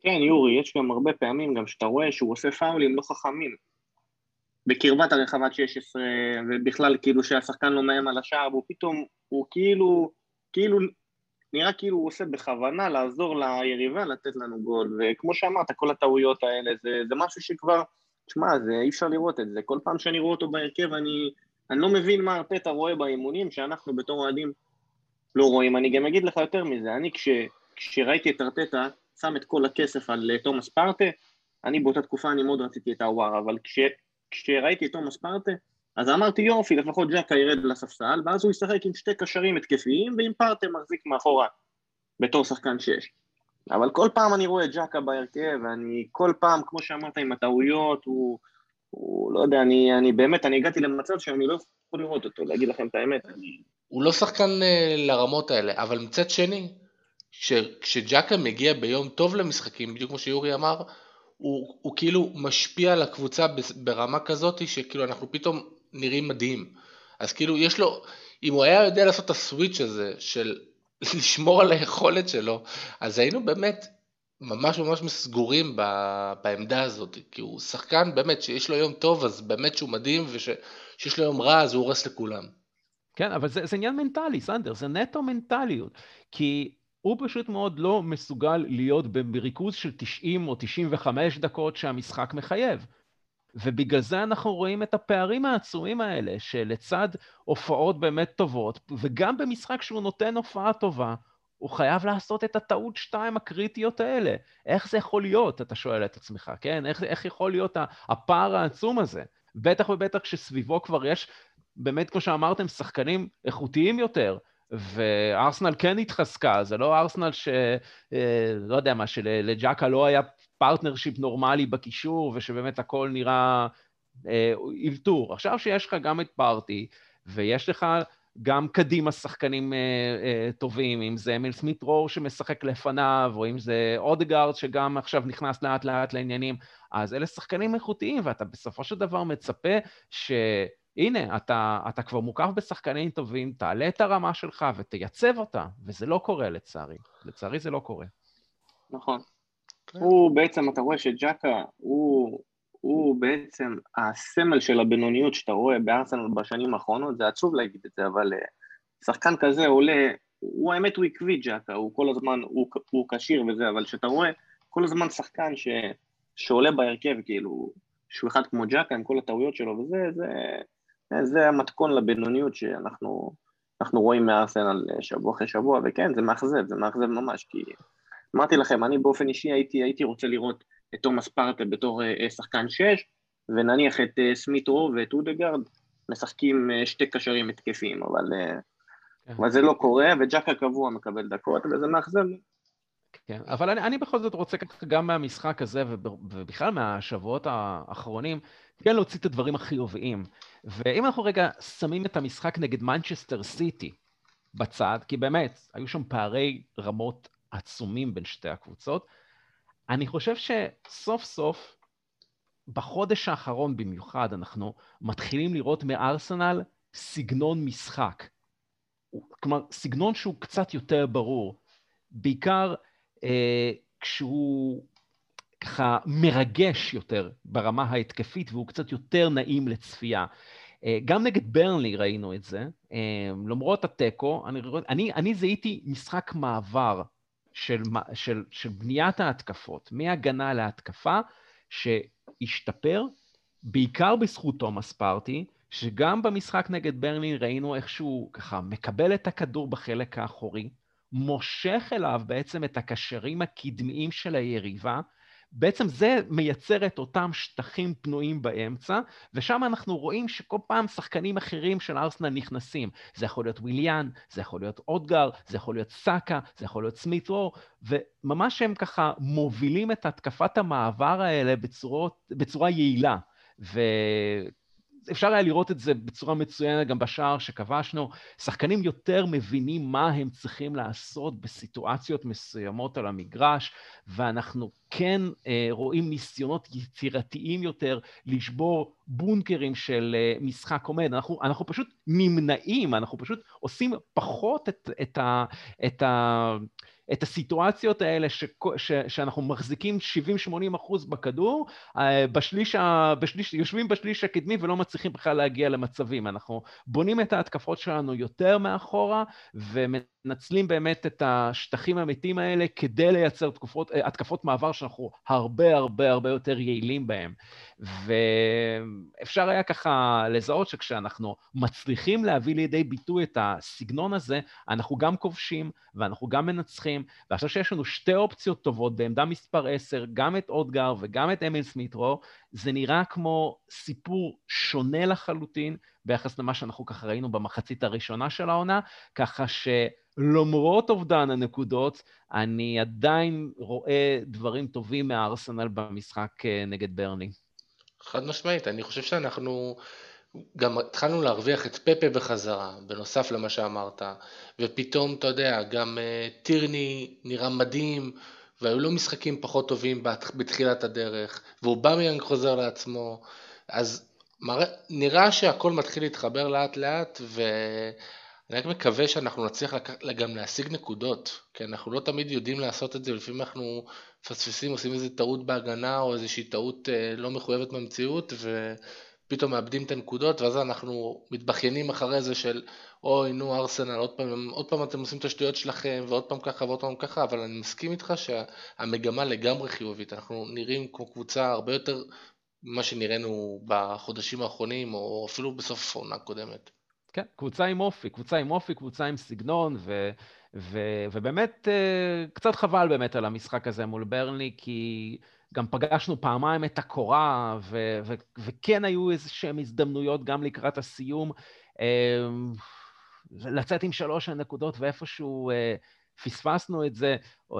כן, יורי, יש גם הרבה פעמים גם שאתה רואה שהוא עושה פאולים לא חכמים. בקרבת הרחבת 16, ובכלל כאילו שהשחקן לא מאיים על השער, והוא פתאום, הוא כאילו, כאילו, נראה כאילו הוא עושה בכוונה לעזור ליריבה לתת לנו גול, וכמו שאמרת, כל הטעויות האלה, זה, זה משהו שכבר, תשמע, אי אפשר לראות את זה, כל פעם שאני רואה אותו בהרכב אני... אני לא מבין מה ארטטה רואה באימונים שאנחנו בתור אוהדים לא רואים. אני גם אגיד לך יותר מזה, אני כש, כשראיתי את ארטטה שם את כל הכסף על אה, תומאס פרטה, אני באותה תקופה אני מאוד רציתי את הוואר, אבל כש, כשראיתי את תומאס פרטה, אז אמרתי יופי, לפחות ג'קה ירד לספסל, ואז הוא ישחק עם שתי קשרים התקפיים ועם פרטה מחזיק מאחורה בתור שחקן שש. אבל כל פעם אני רואה ג'קה בהרכב, ואני כל פעם, כמו שאמרת עם הטעויות, הוא... הוא, לא יודע, אני, אני באמת, אני הגעתי למצב שאני לא יכול לראות אותו, להגיד לכם את האמת. הוא לא שחקן uh, לרמות האלה, אבל מצד שני, כש, כשג'קה מגיע ביום טוב למשחקים, בדיוק כמו שיורי אמר, הוא, הוא כאילו משפיע על הקבוצה ברמה כזאת שכאילו אנחנו פתאום נראים מדהים. אז כאילו יש לו, אם הוא היה יודע לעשות את הסוויץ' הזה של לשמור על היכולת שלו, אז היינו באמת ממש ממש סגורים בעמדה הזאת, כי הוא שחקן באמת שיש לו יום טוב אז באמת שהוא מדהים ושיש לו יום רע אז הוא הורס לכולם. כן, אבל זה, זה עניין מנטלי, סנדר, זה נטו מנטליות, כי הוא פשוט מאוד לא מסוגל להיות בריכוז של 90 או 95 דקות שהמשחק מחייב. ובגלל זה אנחנו רואים את הפערים העצומים האלה, שלצד הופעות באמת טובות, וגם במשחק שהוא נותן הופעה טובה, הוא חייב לעשות את הטעות שתיים הקריטיות האלה. איך זה יכול להיות, אתה שואל את עצמך, כן? איך, איך יכול להיות הפער העצום הזה? בטח ובטח כשסביבו כבר יש, באמת, כמו שאמרתם, שחקנים איכותיים יותר, וארסנל כן התחזקה, זה לא ארסנל ש... אה, לא יודע מה, שלג'קה לא היה partnership נורמלי בקישור, ושבאמת הכל נראה אה, אלתור. עכשיו שיש לך גם את פארטי, ויש לך גם קדימה שחקנים אה, אה, טובים, אם זה אמיל סמית רור שמשחק לפניו, או אם זה אודגארד שגם עכשיו נכנס לאט לאט לעניינים, אז אלה שחקנים איכותיים, ואתה בסופו של דבר מצפה שהנה, אתה, אתה כבר מוקף בשחקנים טובים, תעלה את הרמה שלך ותייצב אותה, וזה לא קורה לצערי. לצערי זה לא קורה. נכון. כן. הוא בעצם, אתה רואה שג'קה, הוא הוא בעצם הסמל של הבינוניות שאתה רואה בארסנל בשנים האחרונות, זה עצוב להגיד את זה, אבל אה, שחקן כזה עולה, הוא האמת הוא עקבי ג'קה, הוא כל הזמן, הוא כשיר וזה, אבל כשאתה רואה כל הזמן שחקן ש, שעולה בהרכב, כאילו, שהוא אחד כמו ג'קה עם כל הטעויות שלו וזה, זה, זה המתכון לבינוניות שאנחנו רואים מארסנל שבוע אחרי שבוע, וכן, זה מאכזב, זה מאכזב ממש, כי אמרתי לכם, אני באופן אישי הייתי, הייתי רוצה לראות את תומאס פרטה בתור אה, אה, שחקן שש, ונניח את אה, סמית רו ואת אודגרד משחקים שתי קשרים התקפיים, אבל, כן. אבל זה לא קורה, וג'קה קבוע מקבל דקות, וזה מאכזב. כן, אבל אני, אני בכל זאת רוצה ככה גם מהמשחק הזה ובכלל מהשבועות האחרונים, כן להוציא את הדברים החיוביים. ואם אנחנו רגע שמים את המשחק נגד מנצ'סטר סיטי בצד, כי באמת, היו שם פערי רמות עצומים בין שתי הקבוצות, אני חושב שסוף סוף, בחודש האחרון במיוחד, אנחנו מתחילים לראות מארסנל סגנון משחק. כלומר, סגנון שהוא קצת יותר ברור. בעיקר כשהוא ככה מרגש יותר ברמה ההתקפית והוא קצת יותר נעים לצפייה. אה, גם נגד ברנלי ראינו את זה, אה, למרות התיקו, אני, אני, אני זיהיתי משחק מעבר של, של, של בניית ההתקפות, מהגנה להתקפה, שהשתפר, בעיקר בזכות תומאס פארטי, שגם במשחק נגד ברנלי ראינו איך שהוא ככה מקבל את הכדור בחלק האחורי, מושך אליו בעצם את הקשרים הקדמיים של היריבה, בעצם זה מייצר את אותם שטחים פנויים באמצע, ושם אנחנו רואים שכל פעם שחקנים אחרים של ארסנל נכנסים. זה יכול להיות וויליאן, זה יכול להיות אודגר, זה יכול להיות סאקה, זה יכול להיות סמית וור, וממש הם ככה מובילים את התקפת המעבר האלה בצורות, בצורה יעילה. ו... אפשר היה לראות את זה בצורה מצוינת גם בשער שכבשנו. שחקנים יותר מבינים מה הם צריכים לעשות בסיטואציות מסוימות על המגרש, ואנחנו כן אה, רואים ניסיונות יצירתיים יותר לשבור בונקרים של אה, משחק עומד. אנחנו, אנחנו פשוט נמנעים, אנחנו פשוט עושים פחות את, את ה... את ה את הסיטואציות האלה ש, ש, שאנחנו מחזיקים 70-80 אחוז בכדור, אה, בשליש, ה, בשליש, יושבים בשליש הקדמי ולא מצליחים בכלל להגיע למצבים. אנחנו בונים את ההתקפות שלנו יותר מאחורה, ומנצלים באמת את השטחים המתים האלה כדי לייצר תקופות, אה, התקפות מעבר שאנחנו הרבה הרבה הרבה יותר יעילים בהם. ואפשר היה ככה לזהות שכשאנחנו מצליחים להביא לידי ביטוי את הסגנון הזה, אנחנו גם כובשים ואנחנו גם מנצחים, ועכשיו שיש לנו שתי אופציות טובות בעמדה מספר 10, גם את אודגר וגם את אמיל סמיטרו, זה נראה כמו סיפור שונה לחלוטין ביחס למה שאנחנו ככה ראינו במחצית הראשונה של העונה, ככה ש... למרות אובדן הנקודות, אני עדיין רואה דברים טובים מהארסנל במשחק אה, נגד ברני. חד משמעית, אני חושב שאנחנו גם התחלנו להרוויח את פפה בחזרה, בנוסף למה שאמרת, ופתאום, אתה יודע, גם uh, טירני נראה מדהים, והיו לו משחקים פחות טובים בתחילת הדרך, ואובמיאנג חוזר לעצמו, אז. נראה שהכל מתחיל להתחבר לאט לאט, ואני רק מקווה שאנחנו נצליח. גם להשיג נקודות, כי אנחנו לא תמיד יודעים לעשות את זה, ולפעמים אנחנו מפספסים, עושים איזו טעות בהגנה, או איזושהי טעות uh, לא מחויבת במציאות, ו... פתאום מאבדים את הנקודות, ואז אנחנו מתבכיינים אחרי זה של אוי נו ארסנל, עוד פעם, עוד פעם אתם עושים את השטויות שלכם, ועוד פעם ככה ועוד פעם ככה, אבל אני מסכים איתך שהמגמה לגמרי חיובית, אנחנו נראים כמו קבוצה הרבה יותר ממה שנראינו בחודשים האחרונים, או אפילו בסוף העונה הקודמת. כן, קבוצה עם אופי, קבוצה עם אופי, קבוצה עם סגנון, ו, ו, ובאמת אה, קצת חבל באמת על המשחק הזה מול ברני, כי... גם פגשנו פעמיים את הקורה, ו- ו- וכן היו איזה שהן הזדמנויות גם לקראת הסיום, אמ, לצאת עם שלוש הנקודות, ואיפשהו אה, פספסנו את זה. אמ,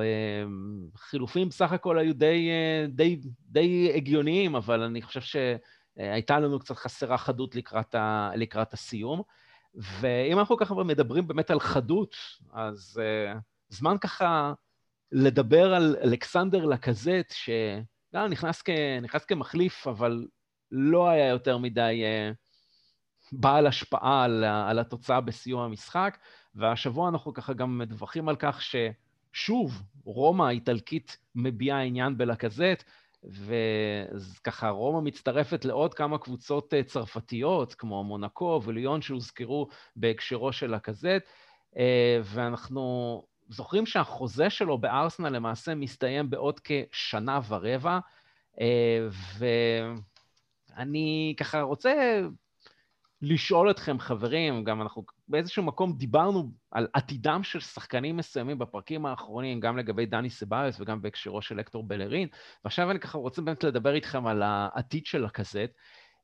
חילופים בסך הכל היו די, אה, די, די הגיוניים, אבל אני חושב שהייתה לנו קצת חסרה חדות לקראת, ה- לקראת הסיום. ואם אנחנו ככה מדברים באמת על חדות, אז uh, זמן ככה לדבר על אלכסנדר לקזט, שגם נכנס, כ... נכנס כמחליף, אבל לא היה יותר מדי uh, בעל השפעה על, על התוצאה בסיום המשחק, והשבוע אנחנו ככה גם מדווחים על כך ששוב, רומא האיטלקית מביעה עניין בלקזט, וככה רומא מצטרפת לעוד כמה קבוצות אה, צרפתיות, כמו מונקו וליון שהוזכרו בהקשרו של לקזט, אה, ואנחנו זוכרים שהחוזה שלו בארסנל למעשה מסתיים בעוד כשנה ורבע, אה, ואני ככה רוצה לשאול אתכם, חברים, גם אנחנו באיזשהו מקום דיברנו על עתידם של שחקנים מסוימים בפרקים האחרונים, גם לגבי דני סבאיוס וגם בהקשרו של הקטור בלרין, ועכשיו אני ככה רוצה באמת לדבר איתכם על העתיד של הקזט.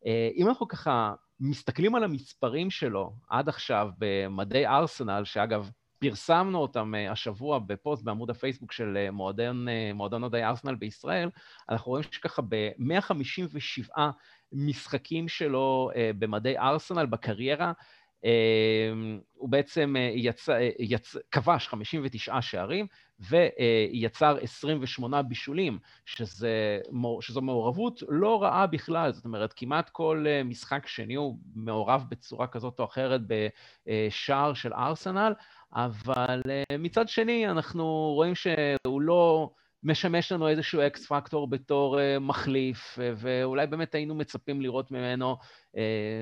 אה, אם אנחנו ככה מסתכלים על המספרים שלו עד עכשיו במדי ארסנל, שאגב, פרסמנו אותם השבוע בפוסט בעמוד הפייסבוק של מועדון, מועדון אוהדי ארסנל בישראל, אנחנו רואים שככה ב-157 משחקים שלו במדי ארסנל בקריירה, הוא בעצם יצא, יצ... כבש 59 שערים ויצר 28 בישולים, שזה, שזו מעורבות לא רעה בכלל, זאת אומרת, כמעט כל משחק שני הוא מעורב בצורה כזאת או אחרת בשער של ארסנל, אבל מצד שני אנחנו רואים שהוא לא... משמש לנו איזשהו אקס פקטור בתור uh, מחליף, uh, ואולי באמת היינו מצפים לראות ממנו uh,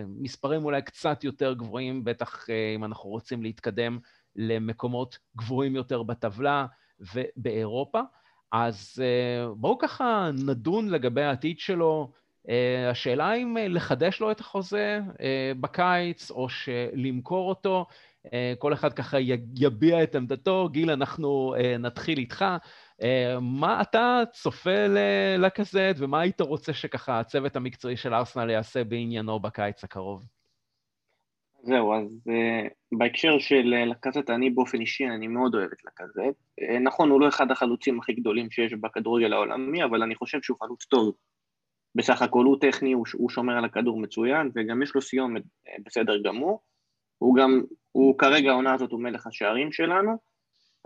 מספרים אולי קצת יותר גבוהים, בטח uh, אם אנחנו רוצים להתקדם למקומות גבוהים יותר בטבלה ובאירופה. אז uh, בואו ככה נדון לגבי העתיד שלו. Uh, השאלה אם uh, לחדש לו את החוזה uh, בקיץ, או שלמכור אותו. Uh, כל אחד ככה יביע את עמדתו. גיל, אנחנו נתחיל איתך. אה, מה אתה צופה לקזט, ומה היית רוצה שככה הצוות המקצועי של ארסנל יעשה בעניינו בקיץ הקרוב? זהו, אז uh, בהקשר של uh, לקזט, אני באופן אישי, אני מאוד אוהב את לקזט. Uh, נכון, הוא לא אחד החלוצים הכי גדולים שיש בכדורגל העולמי, אבל אני חושב שהוא חלוץ טוב. בסך הכל הוא טכני, הוא, הוא שומר על הכדור מצוין, וגם יש לו סיומת uh, בסדר גמור. הוא גם, הוא כרגע העונה הזאת הוא מלך השערים שלנו,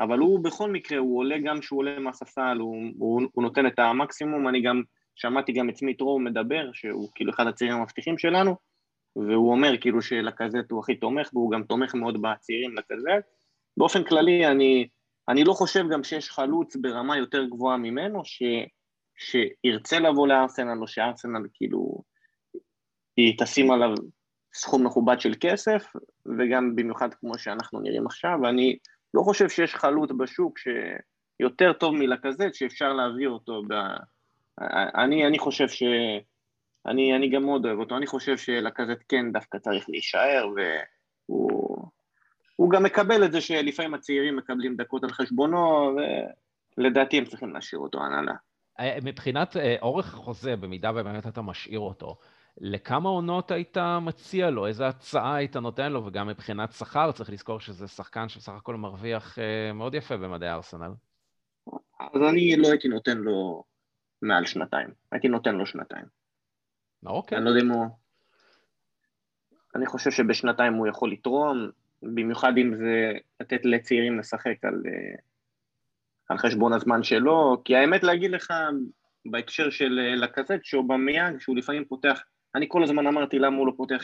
אבל הוא בכל מקרה, הוא עולה גם כשהוא עולה מהספסל, הוא, הוא, הוא נותן את המקסימום, אני גם שמעתי גם את סמית רו מדבר, שהוא כאילו אחד הצעירים המבטיחים שלנו, והוא אומר כאילו שלקזט הוא הכי תומך, והוא גם תומך מאוד בצעירים לקזט. באופן כללי, אני, אני לא חושב גם שיש חלוץ ברמה יותר גבוהה ממנו, ש, שירצה לבוא לארסנל, או שארסנל כאילו, היא תשים עליו סכום מכובד של כסף, וגם במיוחד כמו שאנחנו נראים עכשיו, אני לא חושב שיש חלוט בשוק שיותר טוב מלקזט שאפשר להביא אותו ב... אני, אני חושב ש... אני, אני גם מאוד אוהב אותו, אני חושב שלקזט כן דווקא צריך להישאר, והוא גם מקבל את זה שלפעמים הצעירים מקבלים דקות על חשבונו, ולדעתי הם צריכים להשאיר אותו הנהלה. אה, מבחינת אה, אורך החוזה, במידה ובאמת אתה משאיר אותו, לכמה עונות היית מציע לו? איזה הצעה היית נותן לו? וגם מבחינת שכר, צריך לזכור שזה שחקן שבסך הכל מרוויח אה, מאוד יפה במדעי ארסנל. אז אני לא הייתי נותן לו מעל שנתיים. הייתי נותן לו שנתיים. אוקיי. אני לא יודע אם הוא... אני חושב שבשנתיים הוא יכול לתרום, במיוחד אם זה לתת לצעירים לשחק על, אה, על חשבון הזמן שלו, כי האמת להגיד לך, בהקשר של אה, לקזט, שאובמיאנג, שהוא לפעמים פותח אני כל הזמן אמרתי למה הוא לא פותח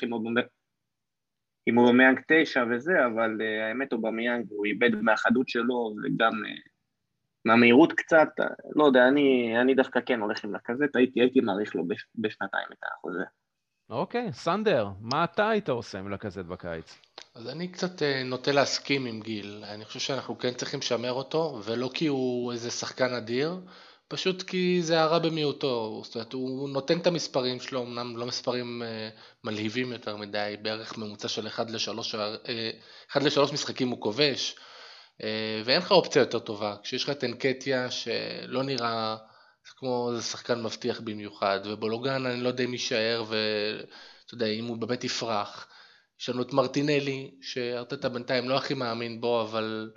עם אובמיאנג תשע וזה, אבל אה, האמת אובמיאנג הוא איבד מהחדות שלו וגם אה, מהמהירות קצת, אה, לא יודע, אני, אני דווקא כן הולך עם לקזט, הייתי, הייתי מאריך לו בש, בשנתיים את החוזה. אוקיי, okay, סנדר, מה אתה היית עושה עם לקזט בקיץ? אז אני קצת נוטה להסכים עם גיל, אני חושב שאנחנו כן צריכים לשמר אותו, ולא כי הוא איזה שחקן אדיר, פשוט כי זה הרע במיעוטו, זאת אומרת הוא נותן את המספרים שלו, אמנם לא מספרים uh, מלהיבים יותר מדי, בערך ממוצע של 1 ל-3 uh, ל-3 משחקים הוא כובש, uh, ואין לך אופציה יותר טובה, כשיש לך את אנקטיה שלא נראה כמו איזה שחקן מבטיח במיוחד, ובולוגן אני לא יודע אם יישאר ואתה יודע אם הוא באמת יפרח, יש לנו את מרטינלי שארטטה בינתיים לא הכי מאמין בו אבל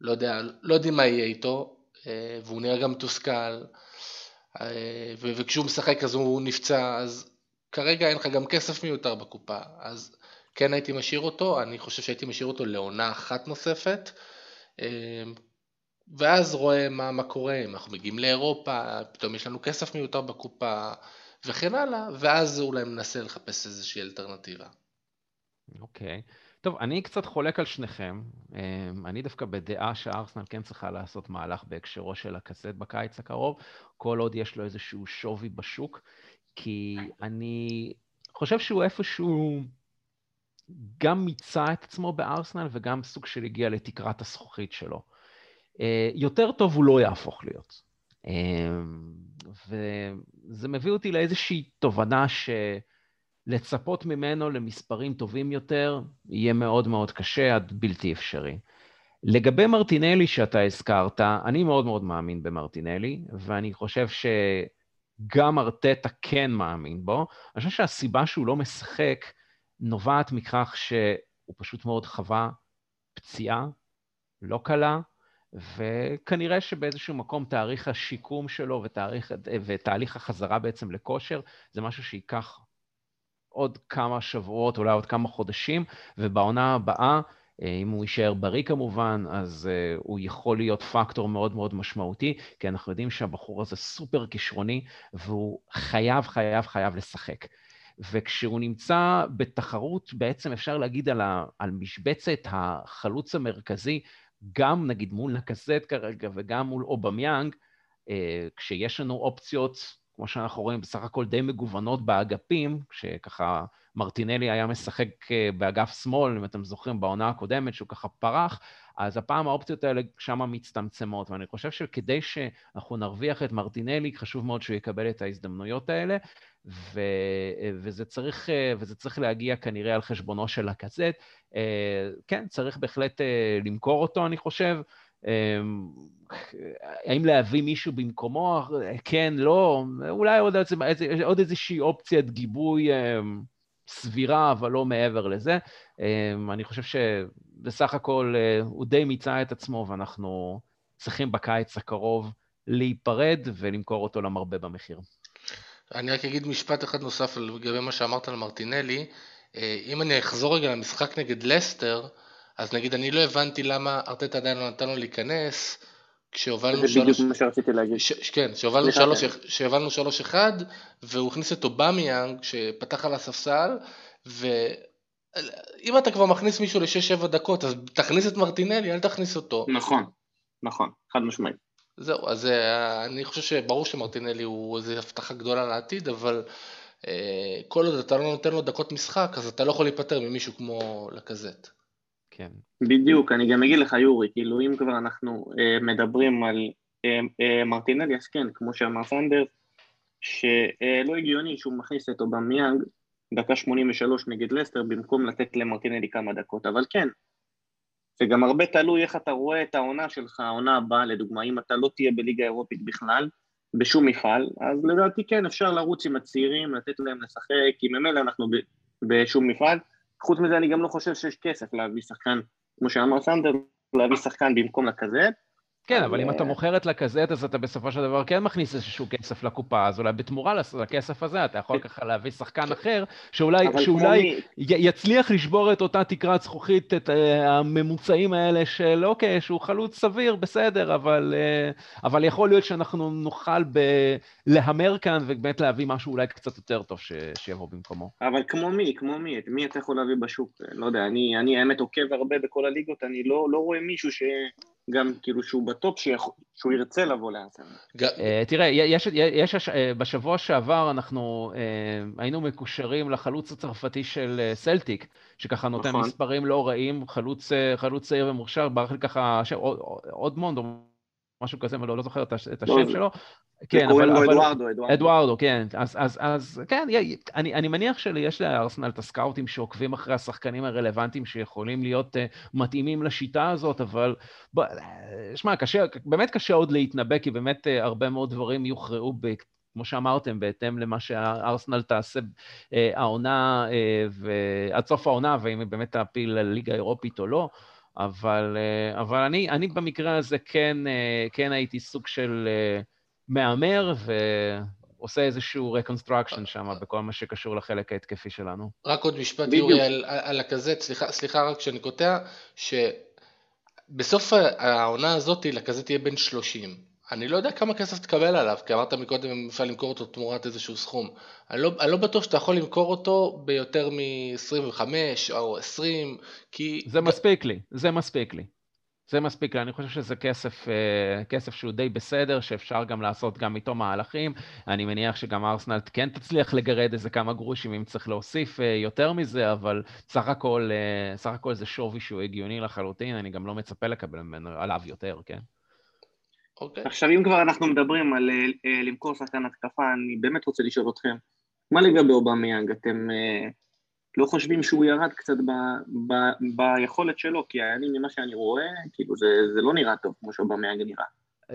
לא יודע, לא יודעים מה יהיה איתו, אה, והוא נראה גם מתוסכל, אה, וכשהוא משחק אז הוא נפצע, אז כרגע אין לך גם כסף מיותר בקופה, אז כן הייתי משאיר אותו, אני חושב שהייתי משאיר אותו לעונה אחת נוספת, אה, ואז רואה מה, מה קורה, אם אנחנו מגיעים לאירופה, פתאום יש לנו כסף מיותר בקופה, וכן הלאה, ואז אולי ננסה לחפש איזושהי אלטרנטיבה. אוקיי. Okay. טוב, אני קצת חולק על שניכם. אמ, אני דווקא בדעה שארסנל כן צריכה לעשות מהלך בהקשרו של הקסט בקיץ הקרוב, כל עוד יש לו איזשהו שווי בשוק, כי אני חושב שהוא איפשהו גם מיצה את עצמו בארסנל וגם סוג של הגיע לתקרת הזכוכית שלו. אה, יותר טוב הוא לא יהפוך להיות. אמ, וזה מביא אותי לאיזושהי תובנה ש... לצפות ממנו למספרים טובים יותר יהיה מאוד מאוד קשה עד בלתי אפשרי. לגבי מרטינלי שאתה הזכרת, אני מאוד מאוד מאמין במרטינלי, ואני חושב שגם ארטטה כן מאמין בו. אני חושב שהסיבה שהוא לא משחק נובעת מכך שהוא פשוט מאוד חווה פציעה לא קלה, וכנראה שבאיזשהו מקום תאריך השיקום שלו ותאריך, ותהליך החזרה בעצם לכושר, זה משהו שייקח עוד כמה שבועות, אולי עוד כמה חודשים, ובעונה הבאה, אה, אם הוא יישאר בריא כמובן, אז uh, הוא יכול להיות פקטור מאוד מאוד משמעותי, כי אנחנו יודעים שהבחור הזה סופר כישרוני, והוא חייב, חייב, חייב לשחק. וכשהוא נמצא בתחרות, בעצם אפשר להגיד על, ה, על משבצת החלוץ המרכזי, גם נגיד מול נקזט כרגע וגם מול אובמיאנג, אה, כשיש לנו אופציות, כמו שאנחנו רואים, בסך הכל די מגוונות באגפים, כשככה מרטינלי היה משחק אה, באגף שמאל, אם אתם זוכרים, בעונה הקודמת, שהוא ככה פרח, אז הפעם האופציות האלה שמה מצטמצמות, ואני חושב שכדי שאנחנו נרוויח את מרטינלי, חשוב מאוד שהוא יקבל את ההזדמנויות האלה, ו, וזה, צריך, וזה צריך להגיע כנראה על חשבונו של הקזט. כן, צריך בהחלט למכור אותו, אני חושב. האם להביא מישהו במקומו? כן, לא, אולי עוד, עוד איזושהי אופציית גיבוי סבירה, אבל לא מעבר לזה. אני חושב שבסך הכל הוא די מיצה את עצמו, ואנחנו צריכים בקיץ הקרוב להיפרד ולמכור אותו למרבה במחיר. אני רק אגיד משפט אחד נוסף לגבי מה שאמרת על מרטינלי. אה, אם אני אחזור רגע למשחק נגד לסטר, אז נגיד אני לא הבנתי למה ארטט עדיין לא נתן לו להיכנס, כשהובלנו שלוש... זה בדיוק מה שרציתי להגיד. ש... כן, כשהובלנו שלוש... כן. שלוש אחד, והוא הכניס את אובמיאנג, שפתח על הספסל, ואם אתה כבר מכניס מישהו לשש-שבע דקות, אז תכניס את מרטינלי, אל תכניס אותו. נכון, נכון, חד משמעית. זהו, אז אה, אני חושב שברור שמרטינלי הוא איזו הבטחה גדולה לעתיד, אבל אה, כל עוד אתה לא נותן לו דקות משחק, אז אתה לא יכול להיפטר ממישהו כמו לקזט. כן. בדיוק, אני גם אגיד לך יורי, כאילו אם כבר אנחנו אה, מדברים על אה, אה, מרטינלי, אז כן, כמו שאמר סנדר, שלא הגיוני שהוא מכניס את אובמיאנג דקה 83 נגד לסטר במקום לתת למרטינלי כמה דקות, אבל כן, זה גם הרבה תלוי איך אתה רואה את העונה שלך, העונה הבאה, לדוגמה, אם אתה לא תהיה בליגה האירופית בכלל, בשום מפעל, אז לדעתי כן, אפשר לרוץ עם הצעירים, לתת להם לשחק, כי ממילא אנחנו בשום מפעל. חוץ מזה, אני גם לא חושב שיש כסף להביא שחקן, כמו שאמר סנדר, להביא שחקן במקום לכזה. כן, אבל אם אתה מוכר את לקזט, אז אתה בסופו של דבר כן מכניס איזשהו כסף לקופה, אז אולי בתמורה לכסף הזה אתה יכול ככה להביא שחקן אחר, שאולי, שאולי יצליח לשבור את אותה תקרת זכוכית, את אה, הממוצעים האלה של אוקיי, שהוא חלוץ סביר, בסדר, אבל, אה, אבל יכול להיות שאנחנו נוכל ב... להמר כאן ובאמת להביא משהו אולי קצת יותר טוב ש... שיבוא במקומו. אבל כמו מי, כמו מי, את מי אתה יכול להביא בשוק? לא יודע, אני, אני האמת עוקב הרבה בכל הליגות, אני לא, לא רואה מישהו ש... גם כאילו שהוא בטופ, שהוא ירצה לבוא לארסנל. אה, תראה, יש, יש, אה, בשבוע שעבר אנחנו אה, היינו מקושרים לחלוץ הצרפתי של סלטיק, שככה נותן נכון. מספרים לא רעים, חלוץ, חלוץ צעיר ומוכשר, ברח לי ככה, עוד מונד או משהו כזה, אני לא, לא זוכר את השם לא, שלו. כן, אבל... אבל... אדוארדו, אדוארדו. אדוארדו, כן. אז, אז, אז כן, אני, אני מניח שיש לארסנל את הסקאוטים שעוקבים אחרי השחקנים הרלוונטיים שיכולים להיות uh, מתאימים לשיטה הזאת, אבל... בוא, שמע, באמת קשה עוד להתנבא, כי באמת uh, הרבה מאוד דברים יוכרעו. כמו שאמרתם, בהתאם למה שארסנל תעשה אה, העונה, אה, ועד סוף העונה, ואם היא באמת תעפיל לליגה האירופית או לא. אבל, אה, אבל אני, אני במקרה הזה כן, אה, כן הייתי סוג של אה, מהמר ועושה איזשהו reconstruction שם בכל מה שקשור לחלק ההתקפי שלנו. רק עוד משפט, יורי, על, על הכזאת, סליחה, סליחה רק שאני קוטע, שבסוף העונה הזאת לקזט יהיה בן 30. אני לא יודע כמה כסף תקבל עליו, כי אמרת מקודם אם אפשר למכור אותו תמורת איזשהו סכום. אני לא, אני לא בטוח שאתה יכול למכור אותו ביותר מ-25 או 20, כי... זה מספיק לי, זה מספיק לי. זה מספיק לי, אני חושב שזה כסף, אה, כסף שהוא די בסדר, שאפשר גם לעשות גם איתו מהלכים. אני מניח שגם ארסנל כן תצליח לגרד איזה כמה גרושים אם צריך להוסיף אה, יותר מזה, אבל סך הכל, אה, סך הכל זה שווי שהוא הגיוני לחלוטין, אני גם לא מצפה לקבל עליו יותר, כן? אוקיי. עכשיו אם כבר אנחנו מדברים על אה, למכור שחקן התקפה, אני באמת רוצה לשאול אתכם, מה לגבי אובמיאנג? אתם אה, לא חושבים שהוא ירד קצת ב, ב, ביכולת שלו? כי אני, ממה שאני רואה, כאילו זה, זה לא נראה טוב כמו שאובמיאנג נראה.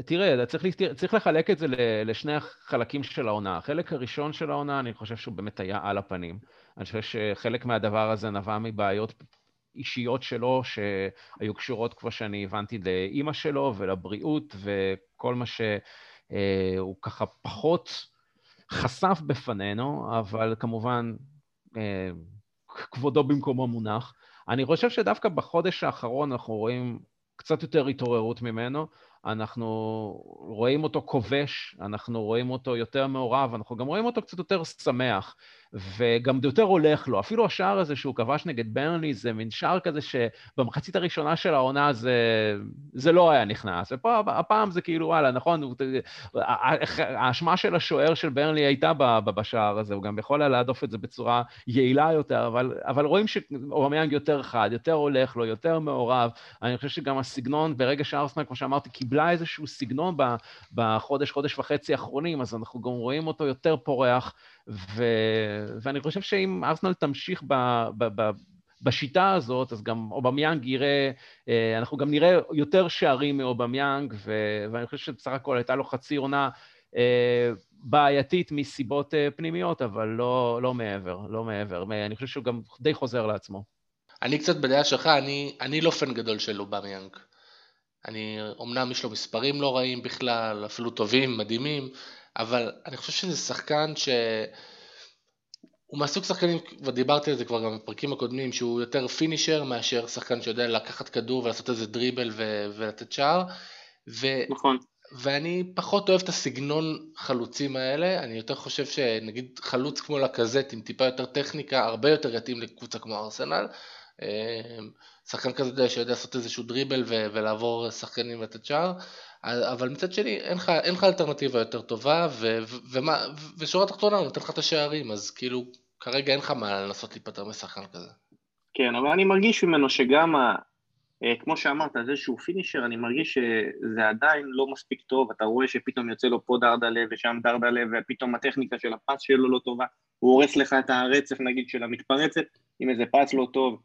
תראה, צריך, צריך לחלק את זה לשני החלקים של העונה. החלק הראשון של העונה, אני חושב שהוא באמת היה על הפנים. אני חושב שחלק מהדבר הזה נבע מבעיות אישיות שלו, שהיו קשורות, כמו שאני הבנתי, לאימא שלו ולבריאות, וכל מה שהוא ככה פחות חשף בפנינו, אבל כמובן, כבודו במקומו מונח. אני חושב שדווקא בחודש האחרון אנחנו רואים קצת יותר התעוררות ממנו. אנחנו רואים אותו כובש, אנחנו רואים אותו יותר מעורב, אנחנו גם רואים אותו קצת יותר שמח. וגם יותר הולך לו. אפילו השער הזה שהוא כבש נגד ברנלי זה מין שער כזה שבמחצית הראשונה של העונה זה, זה לא היה נכנס. ופה הפעם זה כאילו, וואלה, נכון, האשמה של השוער של ברנלי הייתה בשער הזה, הוא גם יכול היה להדוף את זה בצורה יעילה יותר, אבל, אבל רואים שאובמיאנג יותר חד, יותר הולך לו, יותר מעורב. אני חושב שגם הסגנון, ברגע שארסנל, כמו שאמרתי, קיבלה איזשהו סגנון בחודש, חודש וחצי האחרונים, אז אנחנו גם רואים אותו יותר פורח. ו... ואני חושב שאם ארסנל תמשיך ב... ב... ב... בשיטה הזאת, אז גם אובמיאנג יראה, אה, אנחנו גם נראה יותר שערים מאובמיאנג, ו... ואני חושב שבסך הכל הייתה לו חצי עונה אה, בעייתית מסיבות אה, פנימיות, אבל לא, לא מעבר, לא מעבר. אני חושב שהוא גם די חוזר לעצמו. אני קצת בדעה שלך, אני, אני לא פן גדול של אובמיאנג. אני, אמנם יש לו מספרים לא רעים בכלל, אפילו טובים, מדהימים, אבל אני חושב שזה שחקן ש... הוא מהסוג שחקנים, ודיברתי על זה כבר גם בפרקים הקודמים, שהוא יותר פינישר מאשר שחקן שיודע לקחת כדור ולעשות איזה דריבל ו... ולתת שער. ו... נכון. ואני פחות אוהב את הסגנון חלוצים האלה, אני יותר חושב שנגיד חלוץ כמו לקזט עם טיפה יותר טכניקה, הרבה יותר יתאים לקבוצה כמו ארסנל. אה, שחקן כזה שיודע לעשות איזשהו דריבל ו- ולעבור שחקנים ולתת שער, אבל מצד שני אין לך, אין לך אלטרנטיבה יותר טובה, ו- ו- ומה, ושורה תחתונה נותן לך את השערים, אז כאילו כרגע אין לך מה לנסות להיפטר משחקן כזה. כן, אבל אני מרגיש ממנו שגם, ה, אה, כמו שאמרת, זה איזשהו פינישר, אני מרגיש שזה עדיין לא מספיק טוב, אתה רואה שפתאום יוצא לו פה דרדלה ושם דרדלה, ופתאום הטכניקה של הפס שלו לא טובה, הוא הורס לך את הרצף נגיד של המתפרצת, עם איזה פס לא טוב,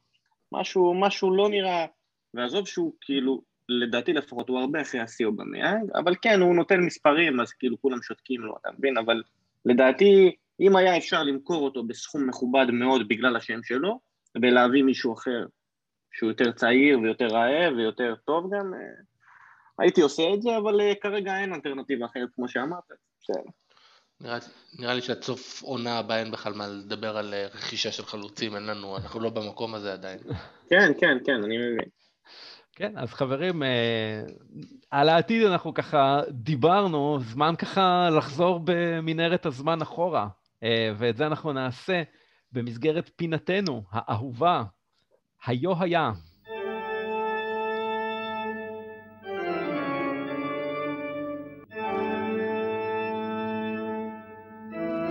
משהו, משהו לא נראה, ועזוב שהוא כאילו, לדעתי לפחות הוא הרבה אחרי השיא אובמיאנג, אבל כן, הוא נותן מספרים, אז כאילו כולם שותקים לו, אתה מבין? אבל לדעתי, אם היה אפשר למכור אותו בסכום מכובד מאוד בגלל השם שלו, ולהביא מישהו אחר שהוא יותר צעיר ויותר רעב ויותר טוב גם, אה, הייתי עושה את זה, אבל אה, כרגע אין אלטרנטיבה אחרת כמו שאמרת, בסדר. נראה, נראה לי שעד סוף עונה הבאה אין בכלל מה לדבר על אה, רכישה של חלוצים, אין לנו, אנחנו לא במקום הזה עדיין. כן, כן, כן, אני מבין. כן, אז חברים, אה, על העתיד אנחנו ככה דיברנו, זמן ככה לחזור במנהרת הזמן אחורה, אה, ואת זה אנחנו נעשה במסגרת פינתנו האהובה, היו היה.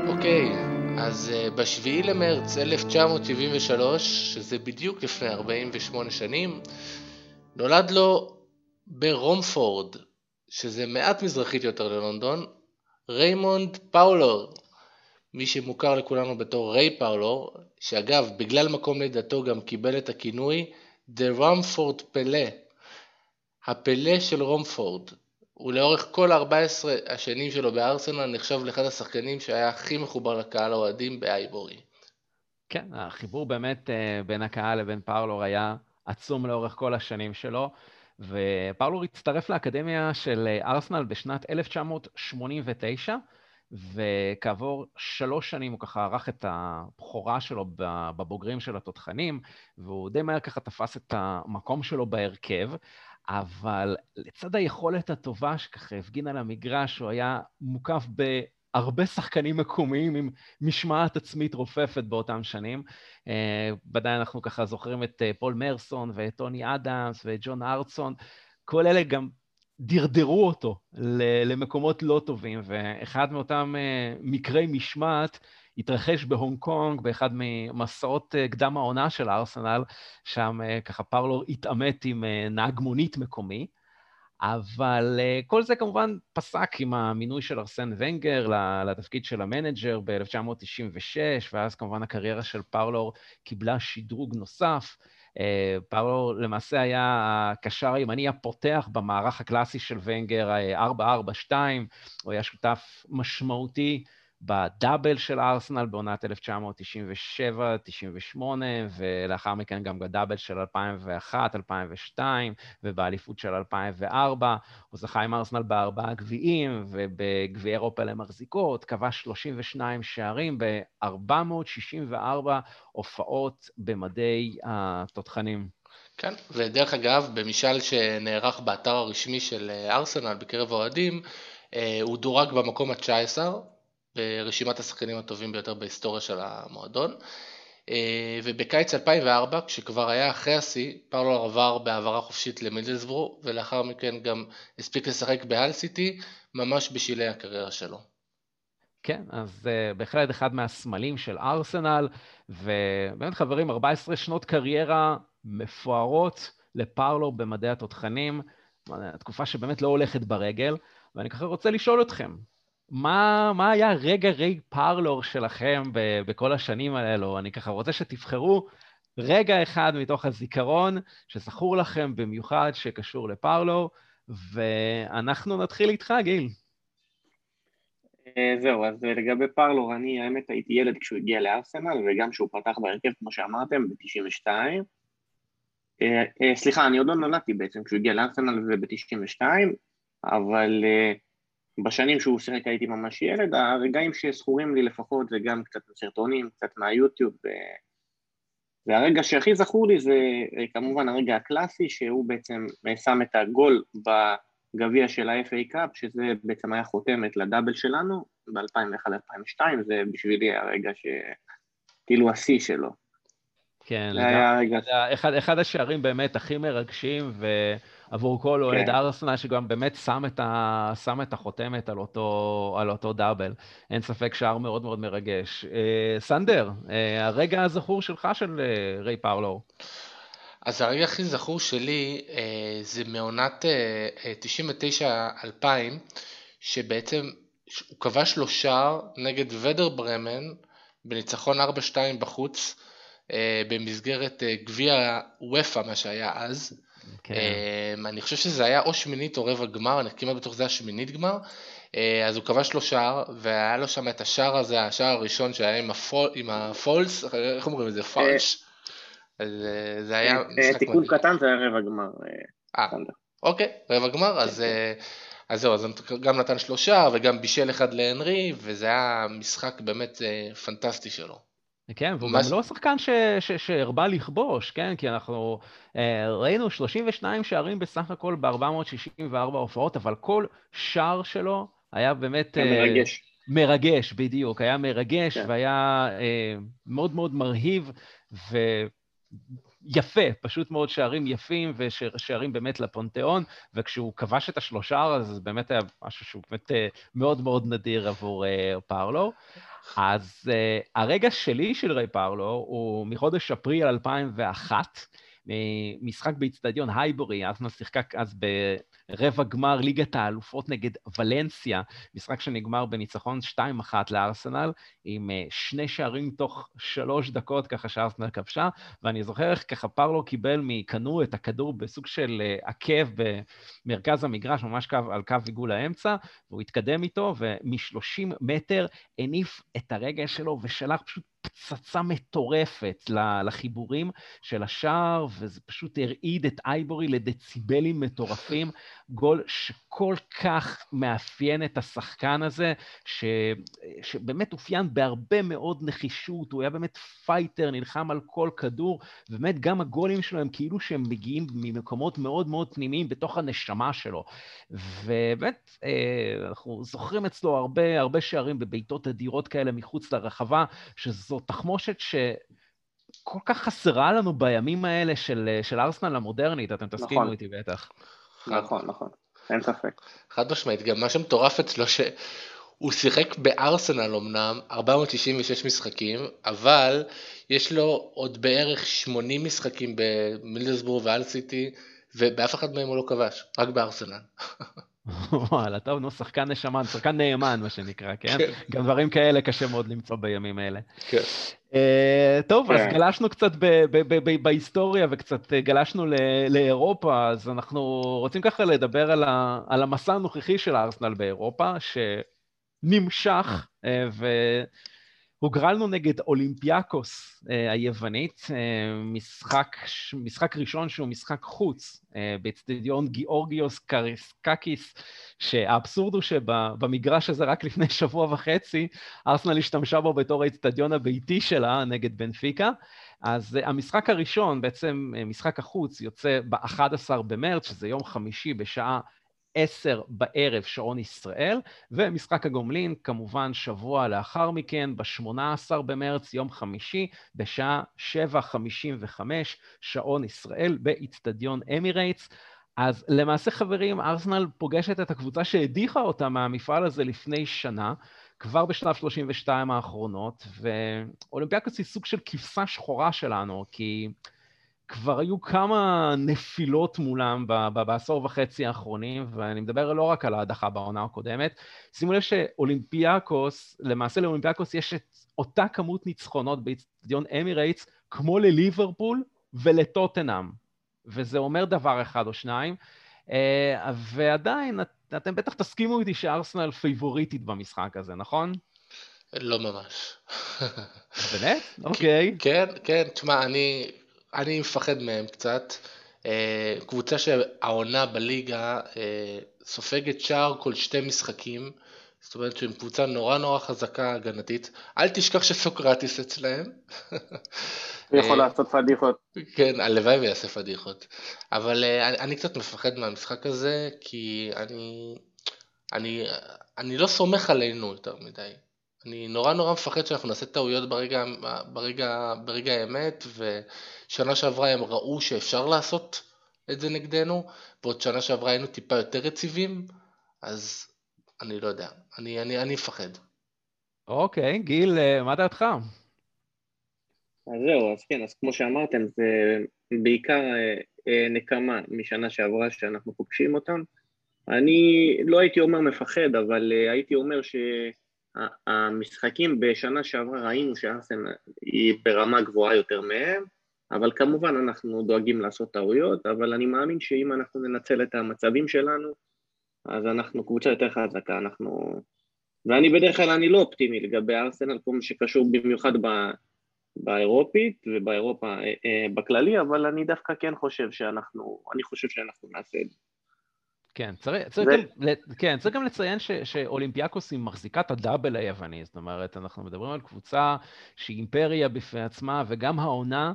אוקיי, אז uh, בשביעי למרץ 1973, שזה בדיוק לפני 48 שנים, נולד לו ברומפורד, שזה מעט מזרחית יותר ללונדון, ריימונד פארלור, מי שמוכר לכולנו בתור ריי פארלור, שאגב, בגלל מקום לידתו גם קיבל את הכינוי The Romford Pele, הפלה של רומפורד. ולאורך כל 14 השנים שלו בארסנל נחשב לאחד השחקנים שהיה הכי מחובר לקהל האוהדים בהייבורי. כן, החיבור באמת אה, בין הקהל לבין פארלור היה עצום לאורך כל השנים שלו, ופאולור הצטרף לאקדמיה של אה, ארסנל בשנת 1989, וכעבור שלוש שנים הוא ככה ערך את הבכורה שלו בבוגרים של התותחנים, והוא די מהר ככה תפס את המקום שלו בהרכב. אבל לצד היכולת הטובה שככה הפגין על המגרש, הוא היה מוקף בהרבה שחקנים מקומיים עם משמעת עצמית רופפת באותם שנים. אה, ודאי אנחנו ככה זוכרים את אה, פול מרסון ואת טוני אדמס ואת ג'ון הארטסון. כל אלה גם דרדרו אותו למקומות לא טובים, ואחד מאותם אה, מקרי משמעת התרחש בהונג קונג באחד ממסעות קדם העונה של הארסנל, שם ככה פארלור התעמת עם נהג מונית מקומי. אבל כל זה כמובן פסק עם המינוי של ארסן ונגר לתפקיד של המנג'ר ב-1996, ואז כמובן הקריירה של פרלור קיבלה שדרוג נוסף. פרלור למעשה היה הקשר הימני הפותח במערך הקלאסי של ונגר 4-4-2, הוא היה שותף משמעותי בדאבל של ארסנל בעונת 1997-98, ולאחר מכן גם בדאבל של 2001-2002, ובאליפות של 2004. הוא זכה עם ארסנל בארבעה גביעים, ובגביעי אירופה למחזיקות, כבש 32 שערים ב-464 הופעות במדי התותחנים. כן, ודרך אגב, במשאל שנערך באתר הרשמי של ארסנל בקרב האוהדים, אה, הוא דורג במקום ה-19 ברשימת השחקנים הטובים ביותר בהיסטוריה של המועדון. אה, ובקיץ 2004, כשכבר היה אחרי השיא, פרלו עבר בהעברה חופשית למידלסבורו, ולאחר מכן גם הספיק לשחק באל סיטי, ממש בשלהי הקריירה שלו. כן, אז uh, בהחלט אחד מהסמלים של ארסנל, ובאמת חברים, 14 שנות קריירה מפוארות לפרלו במדעי התותחנים, תקופה שבאמת לא הולכת ברגל, ואני ככה רוצה לשאול אתכם, מה, מה היה רגע ריי פרלור שלכם ב, בכל השנים האלו? אני ככה רוצה שתבחרו רגע אחד מתוך הזיכרון שזכור לכם במיוחד שקשור לפרלור, ואנחנו נתחיל איתך, גיל. אה, זהו, אז לגבי פרלור, אני האמת הייתי ילד כשהוא הגיע לארסנל, וגם כשהוא פתח בהרכב, כמו שאמרתם, ב-92. אה, אה, סליחה, אני עוד לא נולדתי בעצם כשהוא הגיע לארסנל וב-92, אבל בשנים שהוא שיחק הייתי ממש ילד, הרגעים שזכורים לי לפחות זה גם קצת מסרטונים, קצת מהיוטיוב, והרגע שהכי זכור לי זה כמובן הרגע הקלאסי, שהוא בעצם שם את הגול בגביע של ה-FA קאפ, שזה בעצם היה חותמת לדאבל שלנו ב-2001-2002, זה בשבילי הרגע שכאילו השיא שלו. כן, לגמרי. אחד, אחד השערים באמת הכי מרגשים, ועבור כל אוהד כן. ארסנל, שגם באמת שם את, ה, שם את החותמת על אותו, על אותו דאבל. אין ספק שער מאוד מאוד מרגש. אה, סנדר, אה, הרגע הזכור שלך של אה, ריי פאולו. אז הרגע הכי זכור שלי אה, זה מעונת אה, 99-2000, שבעצם הוא כבש לו שער נגד ודר ברמן בניצחון 4-2 בחוץ. אה, במסגרת אה, גביע וופא, מה שהיה אז. כן. אה, אני חושב שזה היה או שמינית או רבע גמר, אני כמעט בטוח שזה היה שמינית גמר. אז הוא כבש לו שער, והיה לו שם את השער הזה, השער הראשון שהיה עם, הפול, עם הפולס, איך אומרים את זה? פולש? זה היה משחק תיקון קטן זה היה רבע גמר. אוקיי, רבע גמר, אז... אז זהו, אז גם נתן שלושה וגם בישל אחד להנרי, וזה היה משחק באמת פנטסטי שלו. כן, והוא גם לא שחקן שהרבה לכבוש, כן? כי אנחנו אה, ראינו 32 שערים בסך הכל ב-464 הופעות, אבל כל שער שלו היה באמת... היה אה, מרגש. מרגש, בדיוק. היה מרגש כן. והיה אה, מאוד מאוד מרהיב ויפה, פשוט מאוד שערים יפים ושערים באמת לפונתיאון, וכשהוא כבש את השלושה, אז זה באמת היה משהו שהוא באמת אה, מאוד מאוד נדיר עבור אה, פארלו. אז uh, הרגע שלי של ריי פאולו הוא מחודש אפריל 2001, משחק באיצטדיון הייבורי, ארסנל שיחקה אז ברבע גמר ליגת האלופות נגד ולנסיה, משחק שנגמר בניצחון 2-1 לארסנל, עם אה, שני שערים תוך שלוש דקות, ככה שארסנל כבשה, ואני זוכר איך ככה פרלו קיבל מקנו את הכדור בסוג של אה, עקב במרכז המגרש, ממש קו, על קו עיגול האמצע, והוא התקדם איתו, ומ-30 מטר הניף את הרגל שלו ושלח פשוט פצצה מטורפת לחיבורים של השער, וזה פשוט הרעיד את הייבורי לדציבלים מטורפים. גול שכל כך מאפיין את השחקן הזה, ש... שבאמת אופיין בהרבה מאוד נחישות, הוא היה באמת פייטר, נלחם על כל כדור, ובאמת גם הגולים שלו הם כאילו שהם מגיעים ממקומות מאוד מאוד פנימיים בתוך הנשמה שלו. ובאמת, אה, אנחנו זוכרים אצלו הרבה, הרבה שערים בבעיטות אדירות כאלה מחוץ לרחבה, שזו תחמושת ש... כל כך חסרה לנו בימים האלה של, של ארסנל המודרנית, אתם תסכימו נכון. איתי בטח. נכון, נכון, אין ספק. חד משמעית, גם מה שמטורף אצלו שהוא שיחק בארסנל אמנם 466 משחקים, אבל יש לו עוד בערך 80 משחקים במילדסבורג ואל סיטי, ובאף אחד מהם הוא לא כבש, רק בארסנל. וואלה, טוב, נו, שחקן נשמה, שחקן נאמן, מה שנקרא, כן? כן? גם דברים כאלה קשה מאוד למצוא בימים האלה. כן. Uh, טוב, אז כן. גלשנו קצת בהיסטוריה וקצת אה, גלשנו לאירופה, אז אנחנו רוצים ככה לדבר על, ה, על המסע הנוכחי של הארסנל באירופה, שנמשך ו... הוגרלנו נגד אולימפיאקוס אה, היוונית, אה, משחק, משחק ראשון שהוא משחק חוץ אה, באצטדיון גיאורגיוס קראיסקאקיס, שהאבסורד הוא שבמגרש הזה רק לפני שבוע וחצי, ארסנל השתמשה בו בתור האצטדיון הביתי שלה נגד בנפיקה. אז המשחק הראשון, בעצם משחק החוץ, יוצא ב-11 במרץ, שזה יום חמישי בשעה עשר בערב שעון ישראל, ומשחק הגומלין כמובן שבוע לאחר מכן, ב-18 במרץ, יום חמישי, בשעה 7:55 שעון ישראל, באיצטדיון אמירייטס. אז למעשה חברים, ארסנל פוגשת את הקבוצה שהדיחה אותה מהמפעל הזה לפני שנה, כבר בשלב 32 האחרונות, ואולימפיאקוס היא סוג של כבשה שחורה שלנו, כי... כבר היו כמה נפילות מולם בעשור וחצי האחרונים, ואני מדבר לא רק על ההדחה בעונה הקודמת. שימו לב שאולימפיאקוס, למעשה לאולימפיאקוס יש את אותה כמות ניצחונות באיצטדיון אמירייטס, כמו לליברפול ולטוטנאם, וזה אומר דבר אחד או שניים. אה, ועדיין, אתם בטח תסכימו איתי שארסנל פייבוריטית במשחק הזה, נכון? לא ממש. באמת? אוקיי. כן, כן, תשמע, אני אני מפחד מהם קצת. אה, קבוצה שהעונה בליגה אה, סופגת שער כל שתי משחקים, זאת אומרת שהם קבוצה נורא נורא חזקה הגנתית. אל תשכח שסוקרטיס אצלהם. הוא יכול לעשות פדיחות. כן, הלוואי ויעשה פדיחות. אבל אני, אני קצת מפחד מהמשחק הזה, כי אני, אני, אני לא סומך עלינו יותר מדי. אני נורא נורא מפחד שאנחנו נעשה טעויות ברגע, ברגע, ברגע האמת, ושנה שעברה הם ראו שאפשר לעשות את זה נגדנו, ועוד שנה שעברה היינו טיפה יותר יציבים, אז אני לא יודע, אני, אני, אני מפחד. אוקיי, גיל, אה, מה דעתך? אז זהו, אז כן, אז כמו שאמרתם, זה בעיקר אה, אה, נקמה משנה שעברה שאנחנו פוגשים אותם. אני לא הייתי אומר מפחד, אבל הייתי אומר ש... המשחקים בשנה שעברה ראינו שארסן היא ברמה גבוהה יותר מהם, אבל כמובן אנחנו דואגים לעשות טעויות, אבל אני מאמין שאם אנחנו ננצל את המצבים שלנו, אז אנחנו קבוצה יותר חזקה, אנחנו... ואני בדרך כלל אני לא אופטימי לגבי ארסנל, כל מה שקשור במיוחד ב... באירופית ובאירופה אה, אה, בכללי, אבל אני דווקא כן חושב שאנחנו, אני חושב שאנחנו נעשה את זה. כן, צריך, צריך. גם, כן, צריך גם לציין ש, שאולימפיאקוס היא מחזיקת הדאבל היווני, זאת אומרת, אנחנו מדברים על קבוצה שהיא אימפריה בפני עצמה, וגם העונה,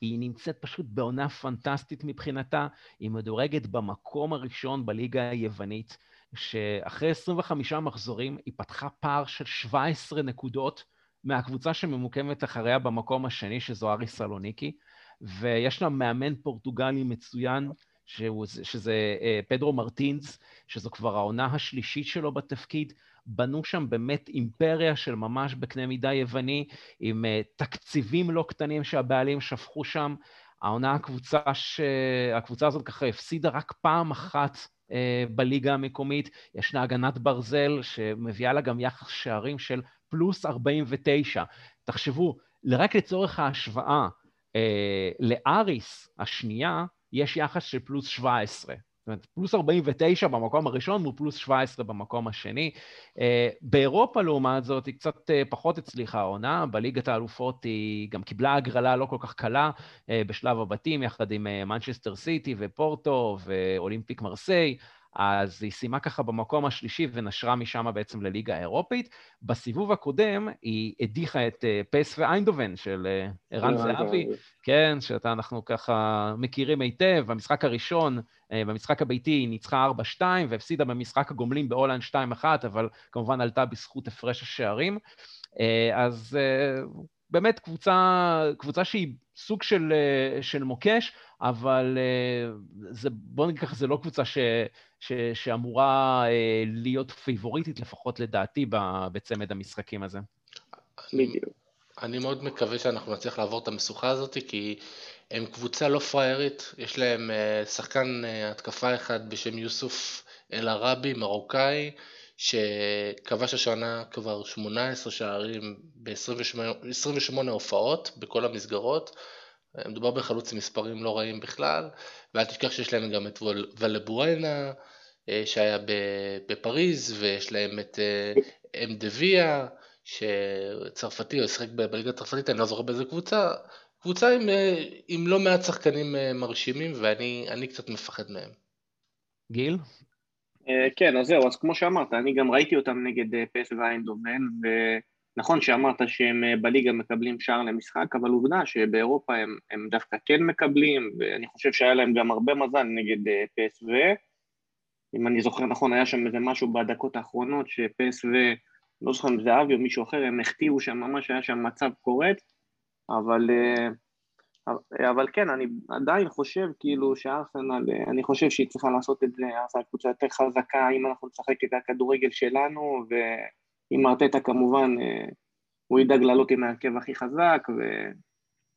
היא נמצאת פשוט בעונה פנטסטית מבחינתה, היא מדורגת במקום הראשון בליגה היוונית, שאחרי 25 מחזורים היא פתחה פער של 17 נקודות מהקבוצה שממוקמת אחריה במקום השני, שזו אריס סלוניקי, ויש לה מאמן פורטוגלי מצוין, שהוא, שזה אה, פדרו מרטינס, שזו כבר העונה השלישית שלו בתפקיד. בנו שם באמת אימפריה של ממש בקנה מידה יווני, עם אה, תקציבים לא קטנים שהבעלים שפכו שם. העונה הקבוצה, ש... הקבוצה הזאת ככה הפסידה רק פעם אחת אה, בליגה המקומית. ישנה הגנת ברזל שמביאה לה גם יחס שערים של פלוס 49. תחשבו, רק לצורך ההשוואה, אה, לאריס השנייה, יש יחס של פלוס 17. זאת אומרת, פלוס 49 במקום הראשון מול פלוס 17 במקום השני. אה, באירופה, לעומת זאת, היא קצת אה, פחות הצליחה העונה. בליגת האלופות היא גם קיבלה הגרלה לא כל כך קלה אה, בשלב הבתים, יחד עם מנצ'סטר סיטי ופורטו ואולימפיק מרסיי. אז היא סיימה ככה במקום השלישי ונשרה משם בעצם לליגה האירופית. בסיבוב הקודם היא הדיחה את אה, פ.ס.וו איינדהובן של אה, ערן זהבי, כן, שאתה אנחנו ככה מכירים היטב. במשחק הראשון, אה, במשחק הביתי, היא ניצחה 4-2 והפסידה במשחק הגומלין בהולנד 2-1, אבל כמובן עלתה בזכות הפרש השערים. אז באמת קבוצה, קבוצה שהיא סוג של, של מוקש, אבל זה, בוא נגיד ככה, זה לא קבוצה ש, ש, שאמורה אה, להיות פייבוריטית, לפחות לדעתי, בצמד המשחקים הזה. בדיוק. אני מאוד מקווה שאנחנו נצליח לעבור את המשוכה הזאת, כי הם קבוצה לא פריירית, יש להם אה, שחקן אה, התקפה אחד בשם יוסוף אל-ערבי, מרוקאי, שכבש השנה כבר 18 שערים ב-28 הופעות בכל המסגרות. מדובר בחלוץ עם מספרים לא רעים בכלל, ואל תשכח שיש להם גם את ולבואנה, אה, שהיה בפריז, ויש להם את אה, אמדביה, שצרפתי או ישחק בליגה הצרפתית, אני לא זוכר באיזה קבוצה, קבוצה עם, עם לא מעט שחקנים מרשימים ואני קצת מפחד מהם. גיל? כן, אז זהו, אז כמו שאמרת, אני גם ראיתי אותם נגד פס ואיינדובן, ונכון שאמרת שהם בליגה מקבלים שער למשחק, אבל עובדה שבאירופה הם, הם דווקא כן מקבלים, ואני חושב שהיה להם גם הרבה מזל נגד פס ו... אם אני זוכר נכון, היה שם איזה משהו בדקות האחרונות, שפס ו... לא זוכר אם זה אבי או מישהו אחר, הם החטיאו שם, ממש היה שם מצב אבל, אה, אבל כן, אני עדיין חושב כאילו שארסנל, אה, אני חושב שהיא צריכה לעשות את זה, ארסנל קבוצה יותר חזקה, אם אנחנו נשחק את הכדורגל שלנו, ועם ארטטה כמובן, אה, הוא ידאג לעלות עם ההרכב הכי חזק, ו...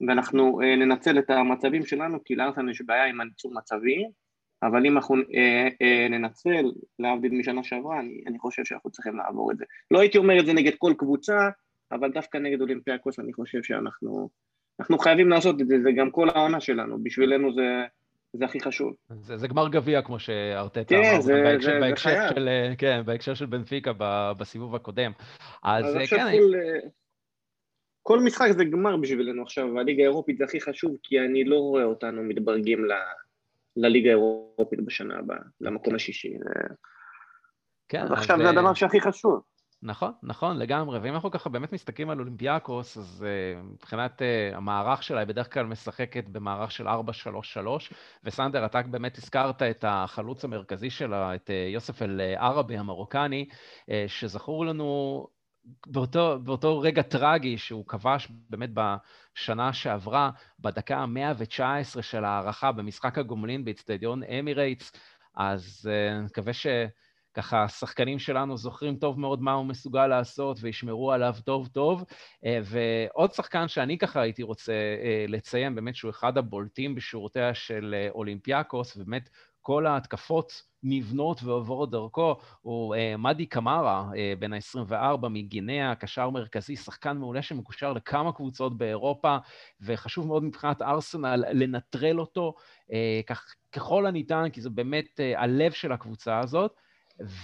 ואנחנו ננצל את המצבים שלנו, כי לארסנל יש בעיה עם הניצול מצבים, אבל אם אנחנו אה, אה, ננצל, להבדיל משנה שעברה, אני, אני חושב שאנחנו צריכים לעבור את זה. לא הייתי אומר את זה נגד כל קבוצה, אבל דווקא נגד אולימפיאקוס אני חושב שאנחנו אנחנו חייבים לעשות את זה, זה גם כל העונה שלנו, בשבילנו זה, זה הכי חשוב. זה, זה גמר גביע, כמו שארטטה כן, אמר, זה, בהקשר, זה, בהקשר זה של, כן, בהקשר של בנפיקה בסיבוב הקודם. אז, אז עכשיו כן, כל, אני... כל משחק זה גמר בשבילנו עכשיו, הליגה האירופית זה הכי חשוב, כי אני לא רואה אותנו מתברגים ל... לליגה האירופית בשנה הבאה, למקום השישי. כן, אז עכשיו זה הדבר שהכי חשוב. נכון, נכון, לגמרי. ואם אנחנו ככה באמת מסתכלים על אולימפיאקוס, אז uh, מבחינת uh, המערך שלה, היא בדרך כלל משחקת במערך של 4-3-3, וסנדר, אתה באמת הזכרת את החלוץ המרכזי שלה, את uh, יוסף אל-ערבי המרוקני, uh, שזכור לנו באותו, באותו רגע טרגי שהוא כבש באמת בשנה שעברה, בדקה ה-119 של ההערכה במשחק הגומלין באיצטדיון אמירייטס, אז uh, אני מקווה שככה השחקנים שלנו זוכרים טוב מאוד מה הוא מסוגל לעשות וישמרו עליו טוב טוב. Uh, ועוד שחקן שאני ככה הייתי רוצה uh, לציין, באמת שהוא אחד הבולטים בשורותיה של uh, אולימפיאקוס, ובאמת כל ההתקפות נבנות ועוברות דרכו, הוא uh, מדי קמארה, uh, בן ה-24 מגינאה, קשר מרכזי, שחקן מעולה שמקושר לכמה קבוצות באירופה, וחשוב מאוד מבחינת ארסנל לנטרל אותו uh, כך, ככל הניתן, כי זה באמת uh, הלב של הקבוצה הזאת.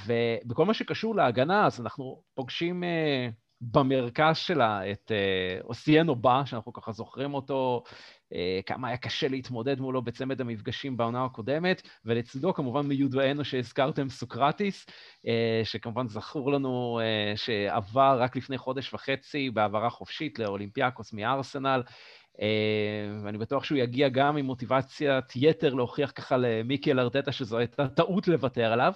ובכל מה שקשור להגנה, אז אנחנו פוגשים uh, במרכז שלה את uh, אוסיינו בא, שאנחנו ככה זוכרים אותו אה, כמה היה קשה להתמודד מולו בצמד המפגשים בעונה הקודמת, ולצידו כמובן מיודענו שהזכרתם, סוקרטיס, אה, שכמובן זכור לנו אה, שעבר רק לפני חודש וחצי בהעברה חופשית לאולימפיאקוס מארסנל. ואני בטוח שהוא יגיע גם עם מוטיבציית יתר להוכיח ככה למיקי ארטטה שזו הייתה טעות לוותר עליו.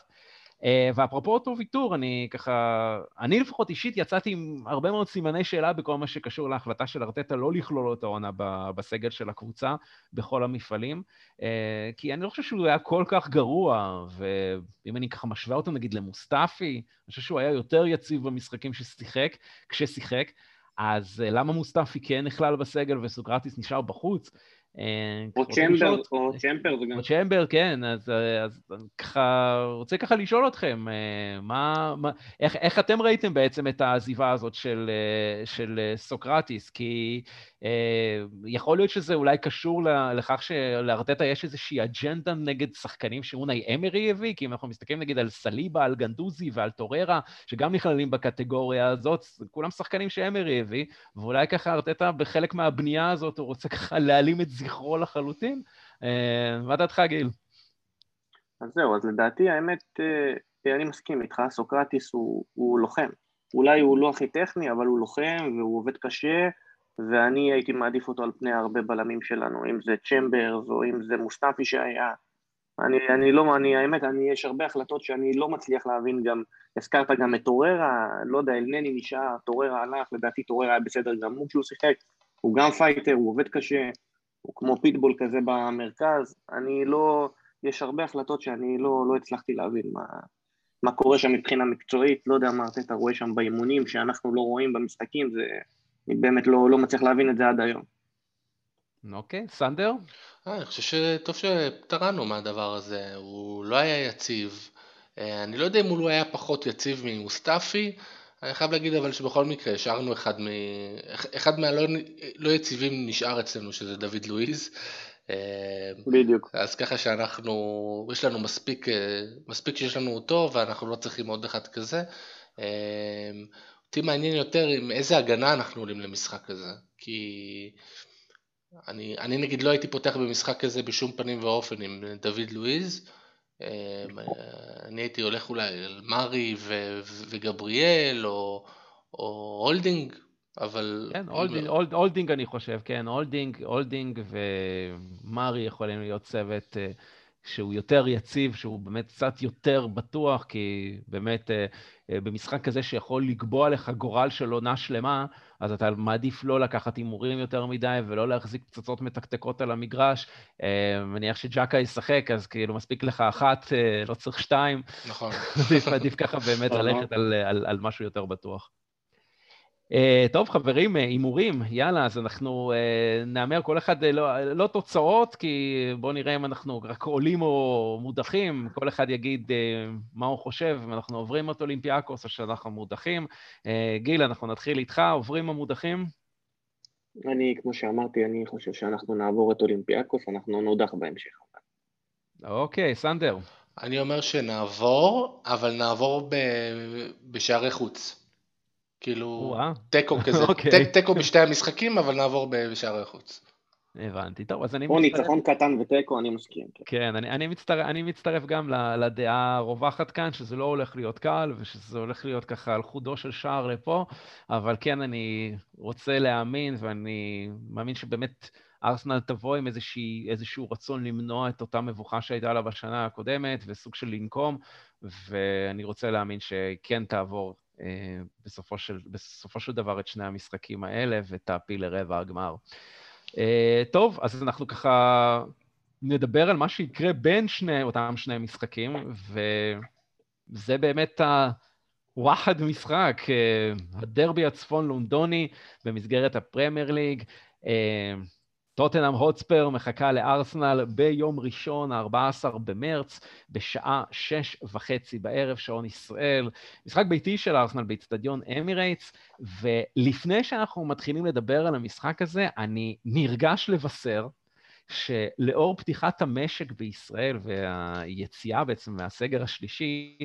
אה, ואפרופו אותו ויתור, אני ככה, אני לפחות אישית יצאתי עם הרבה מאוד סימני שאלה בכל מה שקשור להחלטה של ארטטה לא לכלול אותו עונה בסגל של הקבוצה בכל המפעלים, אה, כי אני לא חושב שהוא היה כל כך גרוע, ואם אני ככה משווה אותו נגיד למוסטפי, אני חושב שהוא היה יותר יציב במשחקים ששיחק, כששיחק, אז אה, למה מוסטפי כן נכלל בסגל וסוקרטיס נשאר בחוץ? אה, או צ'מבר, או צ'מבר זה גם... או צ'מבר, כן, אז, אז ככה, רוצה ככה לשאול אתכם, אה, מה, מה, איך, איך אתם ראיתם בעצם את העזיבה הזאת של, אה, של סוקרטיס? כי אה, יכול להיות שזה אולי קשור לכך שלארטטה יש איזושהי אג'נדה נגד שחקנים שאונאי אמרי הביא, כי אם אנחנו מסתכלים נגיד על סליבה, על גנדוזי ועל טוררה, שגם נכללים בקטגוריה הזאת, כולם שחקנים שאמרי הביא, ואולי ככה ארטטה בחלק מהבנייה הזאת הוא רוצה ככה להעלים את זכרו לחלוטין. אה, מה דעתך, גיל? אז זהו, אז לדעתי האמת, אה, אני מסכים איתך, סוקרטיס הוא, הוא לוחם. אולי הוא לא הכי טכני, אבל הוא לוחם והוא עובד קשה, ואני הייתי מעדיף אותו על פני הרבה בלמים שלנו, אם זה צ'מברס או אם זה מוסטפי שהיה. אני, אני לא, אני, האמת, אני, יש הרבה החלטות שאני לא מצליח להבין גם, הזכרת גם את טוררה, לא יודע, אלנני נשאר, טוררה הלך, לדעתי טוררה היה בסדר גמור כשהוא שיחק, הוא גם פייטר, הוא עובד קשה, הוא כמו פיטבול כזה במרכז, אני לא, יש הרבה החלטות שאני לא, לא הצלחתי להבין מה, מה קורה שם מבחינה מקצועית, לא יודע מה אתה רואה שם באימונים שאנחנו לא רואים במשחקים, זה, אני באמת לא, לא מצליח להבין את זה עד היום. אוקיי, סנדר? אה, אני חושב שטוב שפטרנו מהדבר הזה, הוא לא היה יציב. אה, אני לא יודע אם הוא לא היה פחות יציב ממוסטפי, אני חייב להגיד אבל שבכל מקרה השארנו אחד מ... אחד מהלא לא יציבים נשאר אצלנו שזה דוד לואיז. אה, בדיוק. אז ככה שאנחנו, יש לנו מספיק, מספיק שיש לנו אותו ואנחנו לא צריכים עוד אחד כזה. אותי מעניין יותר עם איזה הגנה אנחנו עולים למשחק הזה, כי אני, אני נגיד לא הייתי פותח במשחק הזה בשום פנים ואופן עם דוד לואיז, אני הייתי הולך אולי על מארי ו- וגבריאל או, או הולדינג, אבל... כן, הולדינג, הולד, הולדינג אני חושב, כן, הולדינג, הולדינג ומארי יכולים להיות צוות אה, שהוא יותר יציב, שהוא באמת קצת יותר בטוח, כי באמת אה, אה, במשחק כזה שיכול לקבוע לך גורל של עונה שלמה, אז אתה מעדיף לא לקחת הימורים יותר מדי ולא להחזיק פצצות מתקתקות על המגרש. מניח שג'קה ישחק, אז כאילו מספיק לך אחת, לא צריך שתיים. נכון. עדיף ככה באמת ללכת על, על, על משהו יותר בטוח. Uh, טוב, חברים, אה, הימורים, uh, יאללה, אז אנחנו uh, נאמר כל אחד, uh, לא, לא תוצאות, כי בואו נראה אם אנחנו רק עולים או מודחים, כל אחד יגיד uh, מה הוא חושב, אם אנחנו עוברים את אולימפיאקוס או שאנחנו מודחים. Uh, גיל, אנחנו נתחיל איתך, עוברים או מודחים? אני, כמו שאמרתי, אני חושב שאנחנו נעבור את אולימפיאקוס, אנחנו נודח בהמשך. אוקיי, okay, סנדר. אני אומר שנעבור, אבל נעבור ב... בשערי חוץ. כאילו, תיקו כזה, אוקיי. תיקו בשתי המשחקים, אבל נעבור בשער החוץ. הבנתי, טוב, אז אני מצטרף... או ניצחון קטן ותיקו, אני מסכים. כן, כן אני, אני, מצטרף, אני מצטרף גם לדעה הרווחת כאן, שזה לא הולך להיות קל, ושזה הולך להיות ככה על חודו של שער לפה, אבל כן, אני רוצה להאמין, ואני מאמין שבאמת ארסנל תבוא עם איזושהי, איזשהו רצון למנוע את אותה מבוכה שהייתה לה בשנה הקודמת, וסוג של לנקום, ואני רוצה להאמין שכן תעבור בסופו של, בסופו של דבר את שני המשחקים האלה ותעפיל לרבע הגמר. אה, טוב, אז אנחנו ככה נדבר על מה שיקרה בין שני, אותם שני משחקים, וזה באמת הוואחד משחק, אה, הדרבי הצפון-לונדוני במסגרת הפרמייר ליג. טוטנאם הוטספר מחכה לארסנל ביום ראשון, ה-14 במרץ, בשעה שש וחצי בערב, שעון ישראל. משחק ביתי של ארסנל באיצטדיון אמירייטס, ולפני שאנחנו מתחילים לדבר על המשחק הזה, אני נרגש לבשר שלאור פתיחת המשק בישראל והיציאה בעצם מהסגר השלישי,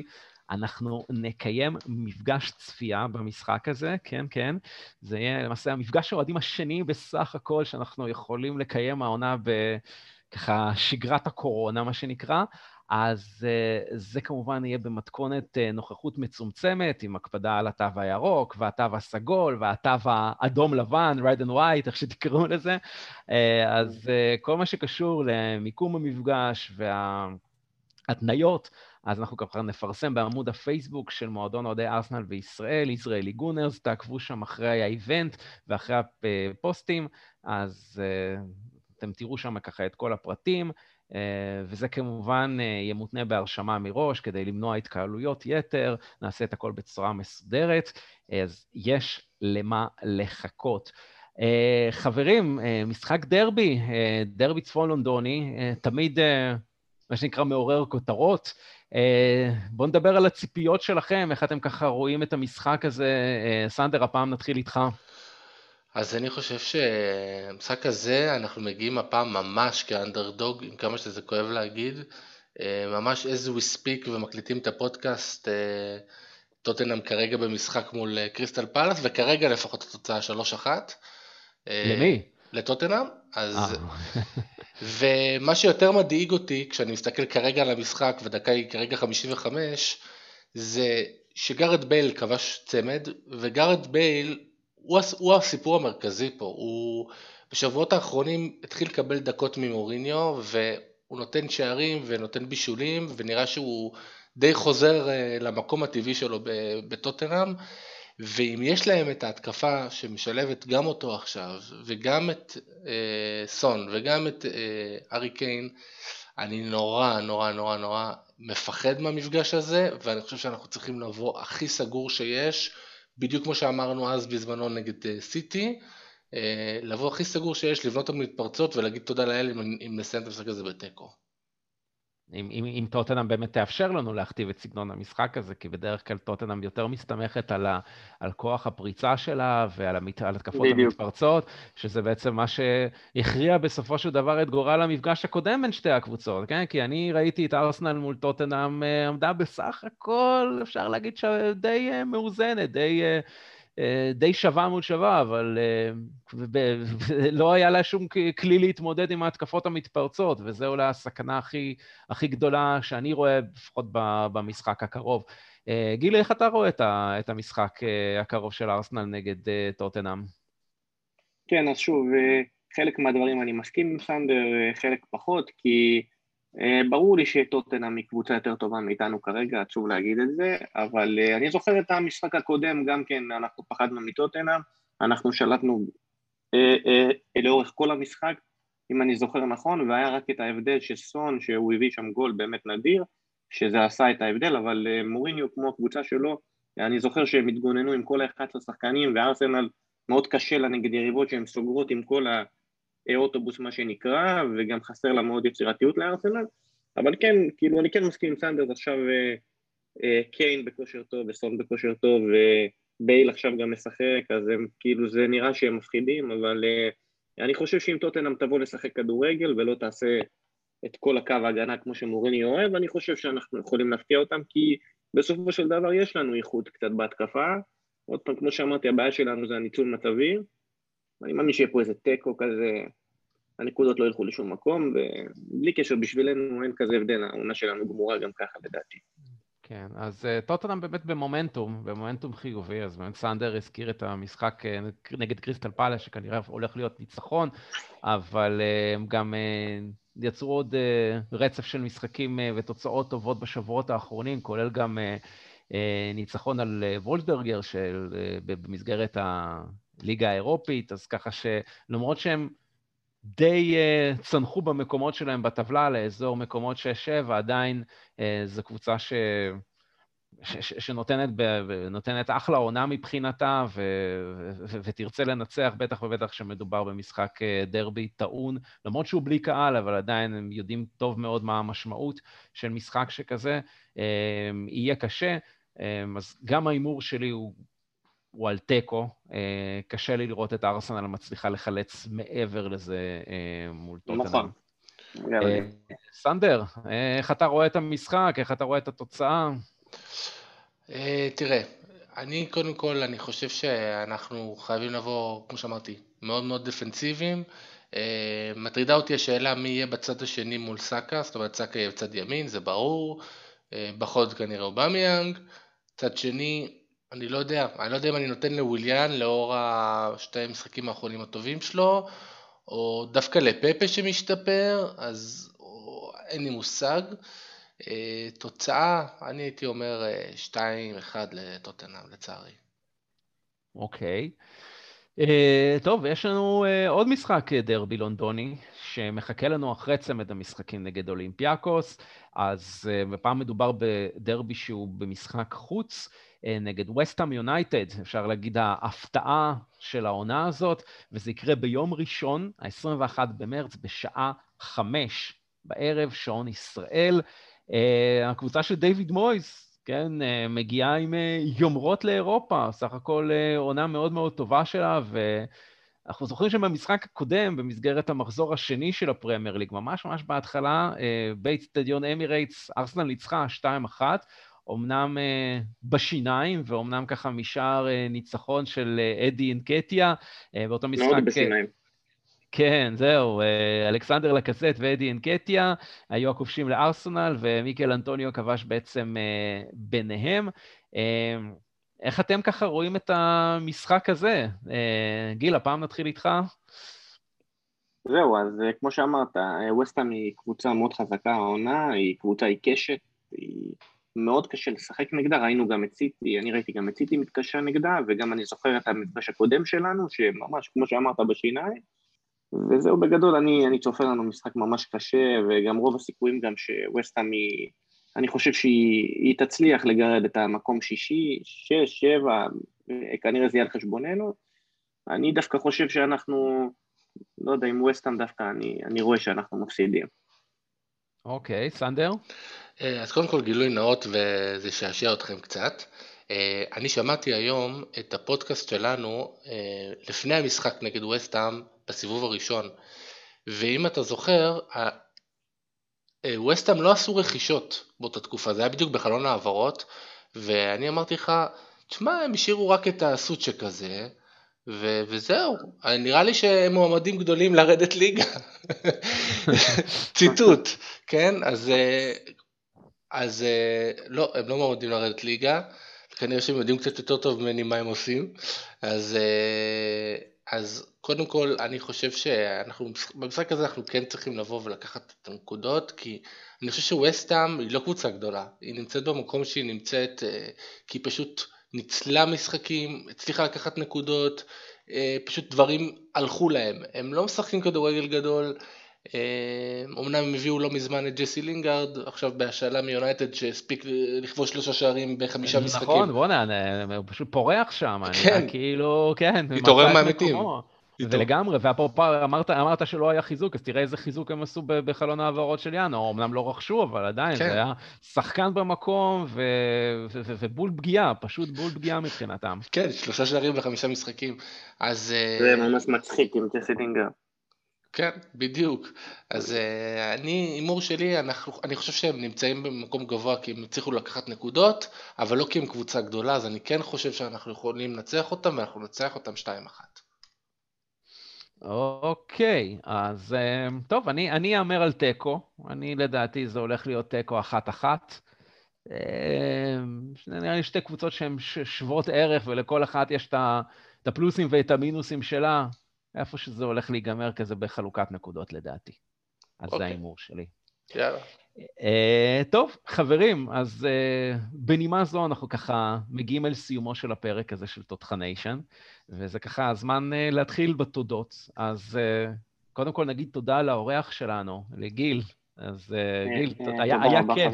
אנחנו נקיים מפגש צפייה במשחק הזה, כן, כן. זה יהיה למעשה המפגש האוהדים השני בסך הכל שאנחנו יכולים לקיים העונה בככה שגרת הקורונה, מה שנקרא. אז uh, זה כמובן יהיה במתכונת uh, נוכחות מצומצמת, עם הקפדה על התו הירוק, והתו הסגול, והתו האדום-לבן, red and white, איך שתקראו לזה. Uh, אז כל מה שקשור למיקום המפגש וההתניות, אז אנחנו ככה נפרסם בעמוד הפייסבוק של מועדון אוהדי ארסנל בישראל, ישראלי גונרס, תעקבו שם אחרי האיבנט ואחרי הפוסטים, אז uh, אתם תראו שם ככה את כל הפרטים, uh, וזה כמובן uh, יהיה מותנה בהרשמה מראש כדי למנוע התקהלויות יתר, נעשה את הכל בצורה מסודרת, אז יש למה לחכות. Uh, חברים, משחק דרבי, דרבי צפון לונדוני, תמיד, מה שנקרא, מעורר כותרות. אה, בואו נדבר על הציפיות שלכם, איך אתם ככה רואים את המשחק הזה. אה, סנדר, הפעם נתחיל איתך. אז אני חושב שהמשחק הזה, אנחנו מגיעים הפעם ממש כאנדרדוג, עם כמה שזה כואב להגיד, אה, ממש as we speak ומקליטים את הפודקאסט, טוטנאם כרגע במשחק מול קריסטל פאלאס, וכרגע לפחות התוצאה 3-1. למי? לטוטנאם, אז ומה שיותר מדאיג אותי כשאני מסתכל כרגע על המשחק ודקה היא כרגע 55 זה שגארת' בייל כבש צמד וגארת' בייל הוא, הוא הסיפור המרכזי פה, הוא בשבועות האחרונים התחיל לקבל דקות ממוריניו והוא נותן שערים ונותן בישולים ונראה שהוא די חוזר אה, למקום הטבעי שלו בטוטנאם ואם יש להם את ההתקפה שמשלבת גם אותו עכשיו, וגם את אה, סון, וגם את אה, ארי קיין, אני נורא נורא נורא נורא מפחד מהמפגש הזה, ואני חושב שאנחנו צריכים לבוא הכי סגור שיש, בדיוק כמו שאמרנו אז בזמנו נגד אה, סיטי, אה, לבוא הכי סגור שיש, לבנות אותם מתפרצות ולהגיד תודה לאל אם, אם נסיים את המשחק הזה בתיקו. אם, אם, אם טוטנאם באמת תאפשר לנו להכתיב את סגנון המשחק הזה, כי בדרך כלל טוטנאם יותר מסתמכת על, ה, על כוח הפריצה שלה ועל המת, התקפות בדיוק. המתפרצות, שזה בעצם מה שהכריע בסופו של דבר את גורל המפגש הקודם בין שתי הקבוצות, כן? כי אני ראיתי את ארסנל מול טוטנאם אה, עמדה בסך הכל, אפשר להגיד שדי אה, מאוזנת, די... די שווה מול שווה, אבל לא היה לה שום כלי להתמודד עם ההתקפות המתפרצות, וזו אולי הסכנה הכי, הכי גדולה שאני רואה, לפחות במשחק הקרוב. גילי, איך אתה רואה את המשחק הקרוב של ארסנל נגד טוטנאם? כן, אז שוב, חלק מהדברים אני מסכים עם סנדר, חלק פחות, כי אה, ברור לי שטוטנאם היא קבוצה יותר טובה מאיתנו כרגע, עצוב להגיד את זה, אבל אה, אני זוכר את המשחק הקודם, גם כן אנחנו פחדנו מטוטנאם, אנחנו שלטנו אה, אה, לאורך כל המשחק, אם אני זוכר נכון, והיה רק את ההבדל של סון, שהוא הביא שם גול באמת נדיר, שזה עשה את ההבדל, אבל אה, מוריניו כמו הקבוצה שלו, אני זוכר שהם התגוננו עם כל ה-11 שחקנים, וארסנל מאוד קשה לה נגד יריבות שהן סוגרות עם כל ה... אוטובוס מה שנקרא, וגם חסר לה מאוד יצירתיות לארסנל, אבל כן, כאילו אני כן מסכים עם סנדרס. עכשיו אה, אה, קיין בכושר טוב וסון בכושר טוב ובייל עכשיו גם משחק, אז הם כאילו זה נראה שהם מפחידים, אבל אה, אני חושב שאם טוטנאם תבוא לשחק כדורגל ולא תעשה את כל הקו ההגנה כמו שמוריני אוהב, אני חושב שאנחנו יכולים להפתיע אותם כי בסופו של דבר יש לנו איכות קצת בהתקפה, עוד פעם, כמו שאמרתי, הבעיה שלנו זה הניצול מצבים, אני מאמין שיהיה פה איזה תיקו כזה, הנקודות לא ילכו לשום מקום, ובלי קשר, בשבילנו אין כזה הבדל, העונה שלנו גמורה גם ככה לדעתי. כן, אז uh, טוטנאם באמת במומנטום, במומנטום חיובי, אז באמת סנדר הזכיר את המשחק uh, נגד קריסטל פאלה, שכנראה הולך להיות ניצחון, אבל uh, הם גם uh, יצרו עוד uh, רצף של משחקים uh, ותוצאות טובות בשבועות האחרונים, כולל גם uh, uh, ניצחון על uh, וולסברגר של, uh, במסגרת הליגה האירופית, אז ככה שלמרות שהם די uh, צנחו במקומות שלהם בטבלה לאזור מקומות 6-7, עדיין uh, זו קבוצה ש... ש... ש... שנותנת ב... נותנת אחלה עונה מבחינתה ו... ו... ותרצה לנצח, בטח ובטח כשמדובר במשחק uh, דרבי טעון, למרות שהוא בלי קהל, אבל עדיין הם יודעים טוב מאוד מה המשמעות של משחק שכזה. יהיה קשה, אז גם ההימור שלי הוא הוא על תיקו. אה, קשה לי לראות את ארסנל מצליחה לחלץ מעבר לזה אה, מול טוטנאם. נכון. סנדר, איך אתה רואה את המשחק? איך אתה רואה את התוצאה? תראה, אני קודם כל, אני חושב שאנחנו חייבים לבוא, כמו שאמרתי, מאוד מאוד דפנסיביים. מטרידה אותי השאלה מי יהיה בצד השני מול סאקה, זאת אומרת סאקה יהיה בצד ימין, זה ברור. בחוד כנראה אובמיאנג. צד שני, אני לא יודע, אני לא יודע אם אני נותן לוויליאן לאור השתי המשחקים האחרונים הטובים שלו, או דווקא לפפה שמשתפר, אז או, אין לי מושג. אה, תוצאה, אני הייתי אומר 2-1 אה, לטוטנאם, לצערי. אוקיי. אה, טוב, יש לנו uh, עוד משחק דרבי לונדוני, שמחכה לנו אחרי צמד המשחקים נגד אולימפיאקוס, אז uh, בפעם מדובר בדרבי שהוא במשחק חוץ. אה, נגד וסטאם יונייטד, אפשר להגיד ההפתעה של העונה הזאת, וזה יקרה ביום ראשון, ה-21 במרץ, בשעה חמש בערב, שעון ישראל. אה, הקבוצה של דיוויד מויס, כן, אה, מגיעה עם יומרות לאירופה, סך הכל עונה מאוד מאוד טובה שלה, ואנחנו זוכרים שבמשחק הקודם, במסגרת המחזור השני של הפרמייר ליג, ממש ממש בהתחלה, בית סטדיון אמירייטס, ארסנל ניצחה 2-1, אומנם uh, בשיניים, ואומנם ככה משער uh, ניצחון של uh, אדי אנקטיה, באותו משחק... מאוד בשיניים. כן, זהו, אלכסנדר לקסט ואדי אנקטיה היו הכובשים לארסנל, ומיקל אנטוניו כבש בעצם ביניהם. איך אתם ככה רואים את המשחק הזה? גיל, הפעם נתחיל איתך. זהו, אז כמו שאמרת, ווסטהאם היא קבוצה מאוד חזקה העונה, היא קבוצה עיקשת, היא מאוד קשה לשחק נגדה, ראינו גם את סיטי, אני ראיתי גם את סיטי מתקשה נגדה, וגם אני זוכר את המפגש הקודם שלנו, שממש, כמו שאמרת, בשיניים, וזהו בגדול, אני, אני צופה לנו משחק ממש קשה, וגם רוב הסיכויים גם שווסטהאם היא, אני חושב שהיא תצליח לגרד את המקום שישי, שש, שבע, כנראה זה יהיה על חשבוננו. אני דווקא חושב שאנחנו, לא יודע אם ווסטהאם דווקא, אני, אני רואה שאנחנו מפסידים. אוקיי, okay, סנדר? אה, אז קודם כל גילוי נאות וזה שעשע אתכם קצת. אה, אני שמעתי היום את הפודקאסט שלנו אה, לפני המשחק נגד וסטהאם בסיבוב הראשון. ואם אתה זוכר, וסטהאם לא עשו רכישות באותה תקופה, זה היה בדיוק בחלון העברות, ואני אמרתי לך, תשמע, הם השאירו רק את הסוצ'ק הזה, ו- וזהו, נראה לי שהם מועמדים גדולים לרדת ליגה. ציטוט, כן? אז, אז אה, לא, הם לא מועמדים לרדת ליגה, כנראה שהם יודעים קצת יותר טוב ממני מה הם עושים. אז, אה, אז קודם כל, אני חושב שאנחנו, במשחק הזה אנחנו כן צריכים לבוא ולקחת את הנקודות, כי אני חושב שווסטהאם היא לא קבוצה גדולה, היא נמצאת במקום שהיא נמצאת, כי היא פשוט... ניצלה משחקים, הצליחה לקחת נקודות, אה, פשוט דברים הלכו להם. הם לא משחקים כדורגל גדול, אומנם אה, הם הביאו לא מזמן את ג'סי לינגארד, עכשיו בהשאלה מיונייטד שהספיק לכבוש שלושה שערים בחמישה משחקים. נכון, בוא'נה, הוא פשוט פורח שם, כן, כאילו, כן, התעורר מהמתים. ולגמרי, ואפרופו, אמרת, אמרת שלא היה חיזוק, אז תראה איזה חיזוק הם עשו בחלון העברות של ינואר, אמנם לא רכשו, אבל עדיין, כן. זה היה שחקן במקום ו... ו... ו... ובול פגיעה, פשוט בול פגיעה מבחינתם. כן, שלושה שערים וחמישה משחקים, אז... אה, זה ממש מצחיק עם ג'סי דינגר. כן, בדיוק. אז uh, אני, הימור שלי, אנחנו, אני חושב שהם נמצאים במקום גבוה כי הם הצליחו לקחת נקודות, אבל לא כי הם קבוצה גדולה, אז אני כן חושב שאנחנו יכולים לנצח אותם, ואנחנו ננצח אותם 2-1. אוקיי, אז אה, טוב, אני אאמר על תיקו. אני לדעתי זה הולך להיות תיקו אחת-אחת. אה, נראה לי שתי קבוצות שהן שוות ערך, ולכל אחת יש את הפלוסים ואת המינוסים שלה. איפה שזה הולך להיגמר כזה בחלוקת נקודות לדעתי. אז זה אוקיי. ההימור שלי. יאללה. Uh, טוב, חברים, אז uh, בנימה זו אנחנו ככה מגיעים אל סיומו של הפרק הזה של תותחניישן, וזה ככה הזמן uh, להתחיל בתודות. אז uh, קודם כל נגיד תודה לאורח שלנו, לגיל. אז uh, גיל, היה, היה כיף.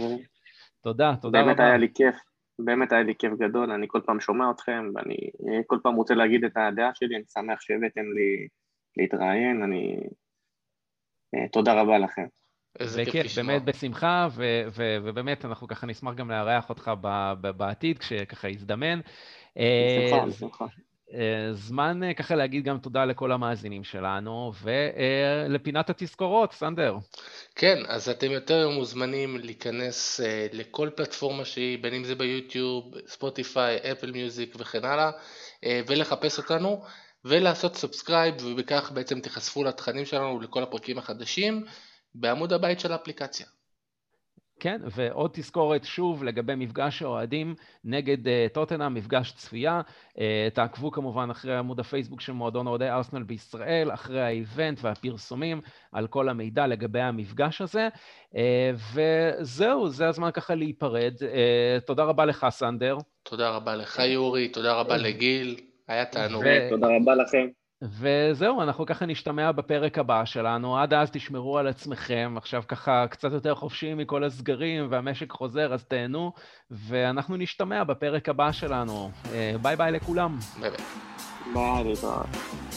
תודה, תודה באמת רבה. באמת היה לי כיף, באמת היה לי כיף גדול, אני כל פעם שומע אתכם, ואני כל פעם רוצה להגיד את הדעה שלי, אני שמח שהבאתם לי להתראיין, אני... תודה רבה לכם. איזה כיף לשמוע. באמת בשמחה, ו- ו- ובאמת אנחנו ככה נשמח גם לארח אותך ב- בעתיד, כשככה יזדמן. בשמחה, אה, בשמחה. אה, זמן אה, ככה להגיד גם תודה לכל המאזינים שלנו, ולפינת התזכורות, סנדר. כן, אז אתם יותר מוזמנים להיכנס לכל פלטפורמה שהיא, בין אם זה ביוטיוב, ספוטיפיי, אפל מיוזיק וכן הלאה, ולחפש אותנו. ולעשות subscribe ובכך בעצם תיחשפו לתכנים שלנו ולכל הפרקים החדשים. בעמוד הבית של האפליקציה. כן, ועוד תזכורת שוב לגבי מפגש האוהדים נגד uh, טוטנהאם, מפגש צפייה. Uh, תעקבו כמובן אחרי עמוד הפייסבוק של מועדון אוהדי ארסנל בישראל, אחרי ה event והפרסומים על כל המידע לגבי המפגש הזה. Uh, וזהו, זה הזמן ככה להיפרד. Uh, תודה רבה לך, סנדר. תודה רבה לך, יורי, תודה רבה לגיל, היה תענוג. תודה רבה לכם. וזהו, אנחנו ככה נשתמע בפרק הבא שלנו. עד אז תשמרו על עצמכם. עכשיו ככה קצת יותר חופשיים מכל הסגרים והמשק חוזר, אז תהנו, ואנחנו נשתמע בפרק הבא שלנו. אה, ביי ביי לכולם. ביי ביי. ביי ביי.